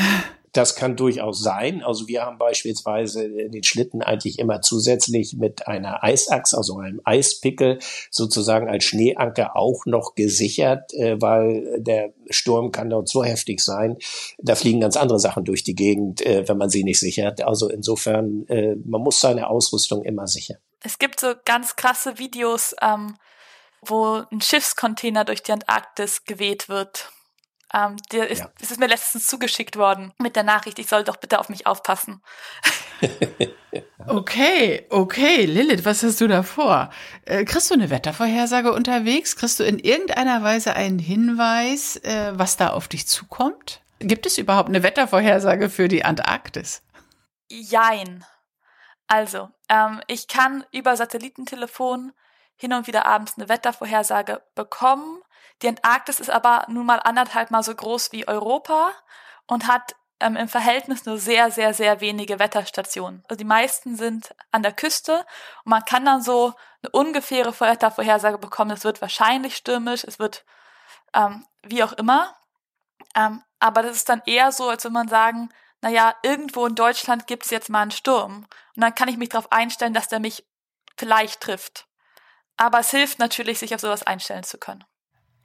Das kann durchaus sein. Also wir haben beispielsweise den Schlitten eigentlich immer zusätzlich mit einer Eisachs, also einem Eispickel sozusagen als Schneeanker auch noch gesichert, äh, weil der Sturm kann dort so heftig sein. Da fliegen ganz andere Sachen durch die Gegend, äh, wenn man sie nicht sichert. Also insofern, äh, man muss seine Ausrüstung immer sichern.
Es gibt so ganz krasse Videos, ähm, wo ein Schiffscontainer durch die Antarktis geweht wird ähm, der ist, ja. es ist mir letztens zugeschickt worden mit der Nachricht, ich soll doch bitte auf mich aufpassen.
okay, okay, Lilith, was hast du da vor? Äh, kriegst du eine Wettervorhersage unterwegs? Kriegst du in irgendeiner Weise einen Hinweis, äh, was da auf dich zukommt? Gibt es überhaupt eine Wettervorhersage für die Antarktis?
Jein. Also, ähm, ich kann über Satellitentelefon hin und wieder abends eine Wettervorhersage bekommen. Die Antarktis ist aber nun mal anderthalb Mal so groß wie Europa und hat ähm, im Verhältnis nur sehr, sehr, sehr wenige Wetterstationen. Also die meisten sind an der Küste und man kann dann so eine ungefähre Wettervorhersage bekommen. Es wird wahrscheinlich stürmisch, es wird ähm, wie auch immer. Ähm, aber das ist dann eher so, als würde man sagen, naja, irgendwo in Deutschland gibt es jetzt mal einen Sturm. Und dann kann ich mich darauf einstellen, dass der mich vielleicht trifft. Aber es hilft natürlich, sich auf sowas einstellen zu können.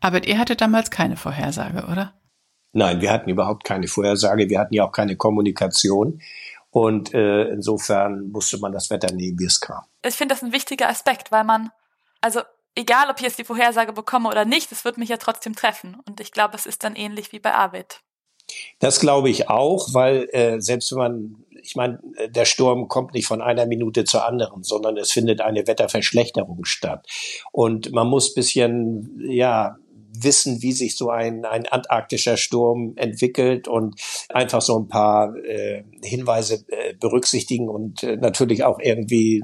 Aber ihr hattet damals keine Vorhersage, oder?
Nein, wir hatten überhaupt keine Vorhersage. Wir hatten ja auch keine Kommunikation. Und äh, insofern musste man das Wetter nehmen, wie es kam.
Ich finde das ein wichtiger Aspekt, weil man, also egal ob ich jetzt die Vorhersage bekomme oder nicht, es wird mich ja trotzdem treffen. Und ich glaube, es ist dann ähnlich wie bei Arvid.
Das glaube ich auch, weil äh, selbst wenn man, ich meine, der Sturm kommt nicht von einer Minute zur anderen, sondern es findet eine Wetterverschlechterung statt. Und man muss bisschen, ja, wissen, wie sich so ein, ein antarktischer Sturm entwickelt und einfach so ein paar äh, Hinweise äh, berücksichtigen und äh, natürlich auch irgendwie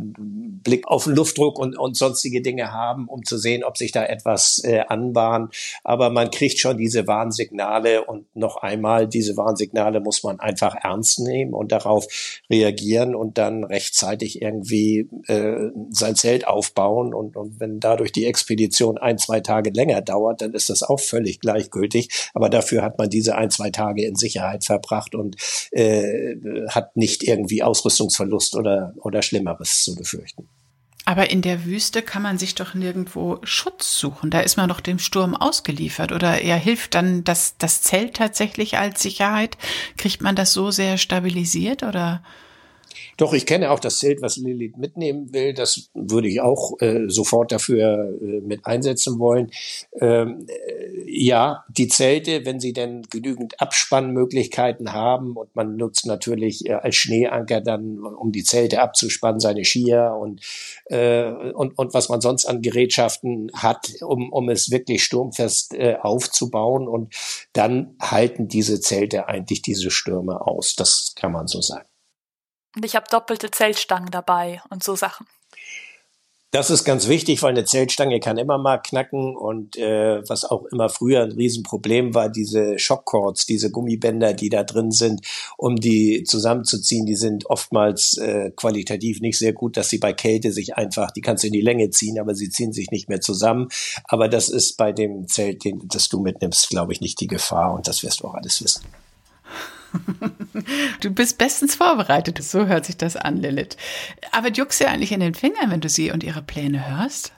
Blick auf den Luftdruck und, und sonstige Dinge haben, um zu sehen, ob sich da etwas äh, anbahnt. Aber man kriegt schon diese Warnsignale und noch einmal, diese Warnsignale muss man einfach ernst nehmen und darauf reagieren und dann rechtzeitig irgendwie äh, sein Zelt aufbauen. Und, und wenn dadurch die Expedition ein, zwei Tage länger dauert, dann ist das auch völlig gleichgültig. Aber dafür hat man diese ein, zwei Tage in Sicherheit verbracht und äh, hat nicht irgendwie Ausrüstungsverlust oder, oder Schlimmeres zu befürchten.
Aber in der Wüste kann man sich doch nirgendwo Schutz suchen. Da ist man doch dem Sturm ausgeliefert. Oder er hilft dann das, das Zelt tatsächlich als Sicherheit? Kriegt man das so sehr stabilisiert oder?
Doch, ich kenne auch das Zelt, was Lilith mitnehmen will. Das würde ich auch äh, sofort dafür äh, mit einsetzen wollen. Ähm, äh, ja, die Zelte, wenn sie denn genügend Abspannmöglichkeiten haben und man nutzt natürlich äh, als Schneeanker dann, um die Zelte abzuspannen, seine Skier und, äh, und, und was man sonst an Gerätschaften hat, um, um es wirklich sturmfest äh, aufzubauen. Und dann halten diese Zelte eigentlich diese Stürme aus. Das kann man so sagen.
Und ich habe doppelte Zeltstangen dabei und so Sachen.
Das ist ganz wichtig, weil eine Zeltstange kann immer mal knacken und äh, was auch immer früher ein Riesenproblem war, diese Shockcords, diese Gummibänder, die da drin sind, um die zusammenzuziehen, die sind oftmals äh, qualitativ nicht sehr gut, dass sie bei Kälte sich einfach, die kannst du in die Länge ziehen, aber sie ziehen sich nicht mehr zusammen. Aber das ist bei dem Zelt, den, das du mitnimmst, glaube ich, nicht die Gefahr und das wirst du auch alles wissen.
Du bist bestens vorbereitet, so hört sich das an, Lilith. Aber juckst du eigentlich in den Fingern, wenn du sie und ihre Pläne hörst?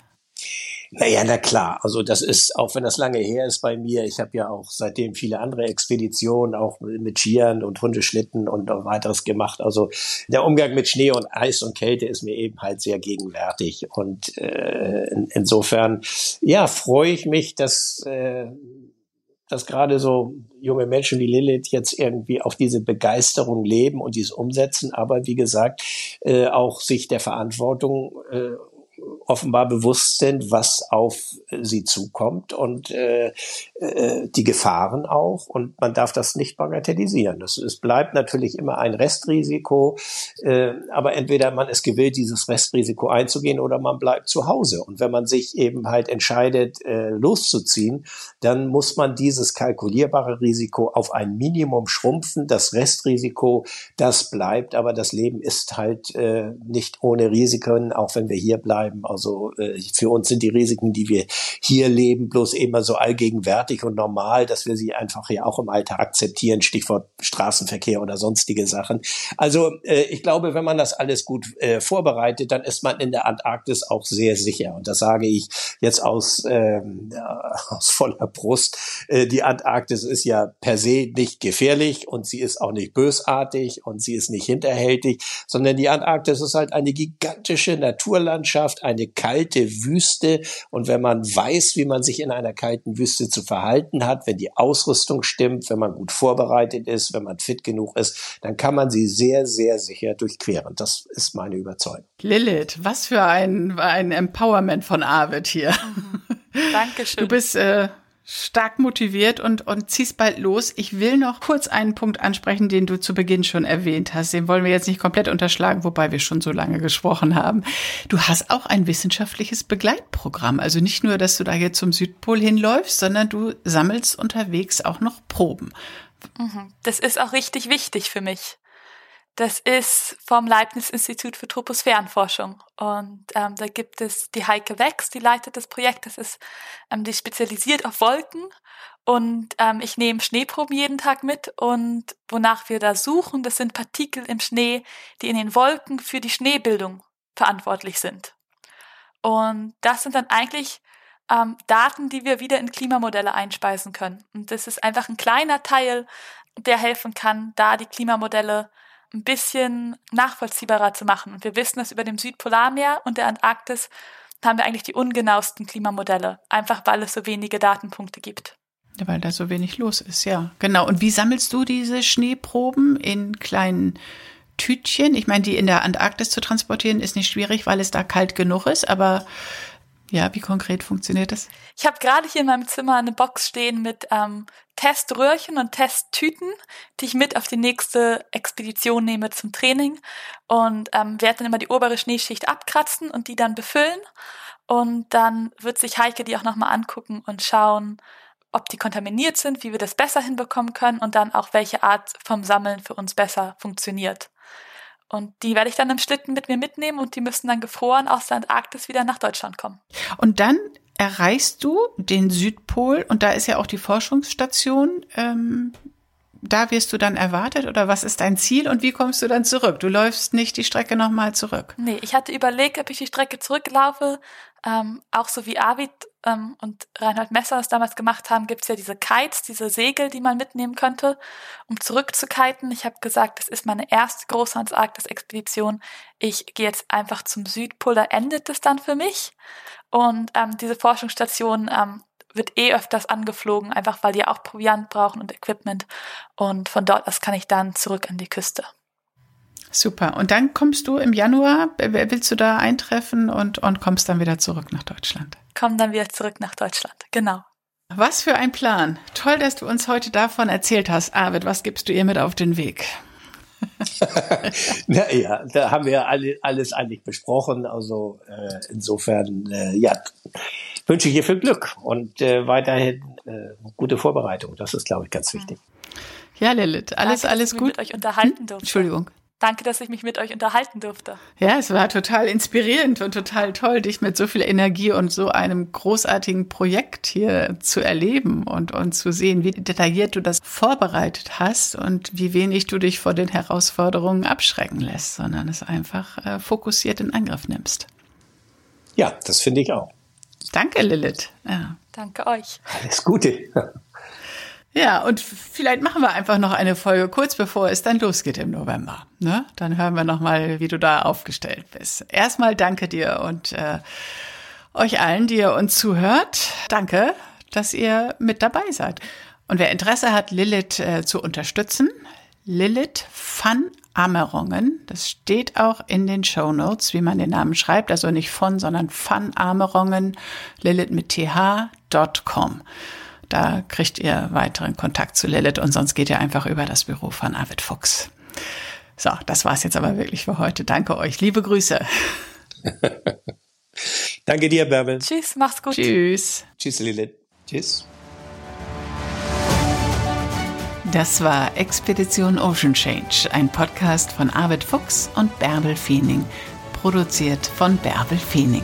Naja, na klar. Also das ist, auch wenn das lange her ist bei mir, ich habe ja auch seitdem viele andere Expeditionen, auch mit Skiern und Hundeschlitten und weiteres gemacht. Also der Umgang mit Schnee und Eis und Kälte ist mir eben halt sehr gegenwärtig. Und äh, in, insofern, ja, freue ich mich, dass äh, dass gerade so junge Menschen wie Lilith jetzt irgendwie auf diese Begeisterung leben und dies umsetzen, aber wie gesagt, äh, auch sich der Verantwortung äh, offenbar bewusst sind, was auf sie zukommt und äh, äh, die Gefahren auch. Und man darf das nicht bagatellisieren. Das, es bleibt natürlich immer ein Restrisiko, äh, aber entweder man ist gewillt, dieses Restrisiko einzugehen oder man bleibt zu Hause. Und wenn man sich eben halt entscheidet, äh, loszuziehen, dann muss man dieses kalkulierbare Risiko auf ein Minimum schrumpfen. Das Restrisiko, das bleibt, aber das Leben ist halt äh, nicht ohne Risiken, auch wenn wir hier bleiben. Also äh, für uns sind die Risiken, die wir hier leben, bloß immer so allgegenwärtig und normal, dass wir sie einfach ja auch im Alltag akzeptieren, Stichwort Straßenverkehr oder sonstige Sachen. Also äh, ich glaube, wenn man das alles gut äh, vorbereitet, dann ist man in der Antarktis auch sehr sicher. Und das sage ich jetzt aus, äh, aus voller Brust. Äh, die Antarktis ist ja per se nicht gefährlich und sie ist auch nicht bösartig und sie ist nicht hinterhältig, sondern die Antarktis ist halt eine gigantische Naturlandschaft, eine kalte Wüste. Und wenn man weiß, wie man sich in einer kalten Wüste zu verhalten hat, wenn die Ausrüstung stimmt, wenn man gut vorbereitet ist, wenn man fit genug ist, dann kann man sie sehr, sehr sicher durchqueren. Das ist meine Überzeugung.
Lilith, was für ein, ein Empowerment von Arvid hier.
Dankeschön.
Du bist äh, stark motiviert und, und ziehst bald los. Ich will noch kurz einen Punkt ansprechen, den du zu Beginn schon erwähnt hast. Den wollen wir jetzt nicht komplett unterschlagen, wobei wir schon so lange gesprochen haben. Du hast auch ein wissenschaftliches Begleitprogramm. Also nicht nur, dass du da jetzt zum Südpol hinläufst, sondern du sammelst unterwegs auch noch Proben.
Mhm. Das ist auch richtig wichtig für mich. Das ist vom Leibniz-Institut für Troposphärenforschung. Und ähm, da gibt es die Heike Wex, die leitet das Projekt. Das ist ähm, die spezialisiert auf Wolken. Und ähm, ich nehme Schneeproben jeden Tag mit. Und wonach wir da suchen, das sind Partikel im Schnee, die in den Wolken für die Schneebildung verantwortlich sind. Und das sind dann eigentlich ähm, Daten, die wir wieder in Klimamodelle einspeisen können. Und das ist einfach ein kleiner Teil, der helfen kann, da die Klimamodelle ein bisschen nachvollziehbarer zu machen. Und wir wissen, dass über dem Südpolarmeer und der Antarktis haben wir eigentlich die ungenauesten Klimamodelle, einfach weil es so wenige Datenpunkte gibt.
Ja, weil da so wenig los ist, ja. Genau. Und wie sammelst du diese Schneeproben in kleinen Tütchen? Ich meine, die in der Antarktis zu transportieren ist nicht schwierig, weil es da kalt genug ist, aber ja, wie konkret funktioniert das?
Ich habe gerade hier in meinem Zimmer eine Box stehen mit ähm, Teströhrchen und Testtüten, die ich mit auf die nächste Expedition nehme zum Training und ähm, werde dann immer die obere Schneeschicht abkratzen und die dann befüllen. Und dann wird sich Heike die auch nochmal angucken und schauen, ob die kontaminiert sind, wie wir das besser hinbekommen können und dann auch welche Art vom Sammeln für uns besser funktioniert. Und die werde ich dann im Schlitten mit mir mitnehmen und die müssen dann gefroren aus der Antarktis wieder nach Deutschland kommen.
Und dann erreichst du den Südpol und da ist ja auch die Forschungsstation. Ähm, da wirst du dann erwartet oder was ist dein Ziel und wie kommst du dann zurück? Du läufst nicht die Strecke nochmal zurück.
Nee, ich hatte überlegt, ob ich die Strecke zurücklaufe. Ähm, auch so wie Arvid ähm, und Reinhold Messer es damals gemacht haben, gibt's ja diese Kites, diese Segel, die man mitnehmen könnte, um zurückzukiten. Ich habe gesagt, das ist meine erste große Antarktis-Expedition. Ich gehe jetzt einfach zum Südpol, da endet es dann für mich. Und ähm, diese Forschungsstation ähm, wird eh öfters angeflogen, einfach weil die auch Proviant brauchen und Equipment. Und von dort aus kann ich dann zurück an die Küste.
Super. Und dann kommst du im Januar, willst du da eintreffen und, und kommst dann wieder zurück nach Deutschland?
Komm dann wieder zurück nach Deutschland, genau.
Was für ein Plan. Toll, dass du uns heute davon erzählt hast. Arvid, was gibst du ihr mit auf den Weg?
naja, da haben wir alle, alles eigentlich besprochen. Also äh, insofern, äh, ja, wünsche ich ihr viel Glück und äh, weiterhin äh, gute Vorbereitung. Das ist, glaube ich, ganz wichtig.
Ja, Lilith, alles,
Danke,
alles
dass ich
gut.
mit euch unterhalten durfte.
Entschuldigung.
Danke, dass ich mich mit euch unterhalten durfte.
Ja, es war total inspirierend und total toll, dich mit so viel Energie und so einem großartigen Projekt hier zu erleben und, und zu sehen, wie detailliert du das vorbereitet hast und wie wenig du dich vor den Herausforderungen abschrecken lässt, sondern es einfach äh, fokussiert in Angriff nimmst.
Ja, das finde ich auch.
Danke, Lilith. Ja.
Danke euch.
Alles Gute.
Ja, und vielleicht machen wir einfach noch eine Folge kurz bevor es dann losgeht im November. Ne? Dann hören wir noch mal, wie du da aufgestellt bist. Erstmal danke dir und äh, euch allen, die ihr uns zuhört. Danke, dass ihr mit dabei seid. Und wer Interesse hat, Lilith äh, zu unterstützen, Lilith Van Amerungen, das steht auch in den Show Notes, wie man den Namen schreibt, also nicht von, sondern Van Amerungen, Lilith mit th.com. Da kriegt ihr weiteren Kontakt zu Lilith und sonst geht ihr einfach über das Büro von Arvid Fuchs. So, das war's jetzt aber wirklich für heute. Danke euch. Liebe Grüße.
Danke dir, Bärbel.
Tschüss, mach's gut.
Tschüss.
Tschüss, Lilith. Tschüss.
Das war Expedition Ocean Change, ein Podcast von Arvid Fuchs und Bärbel Feening, produziert von Bärbel Feening.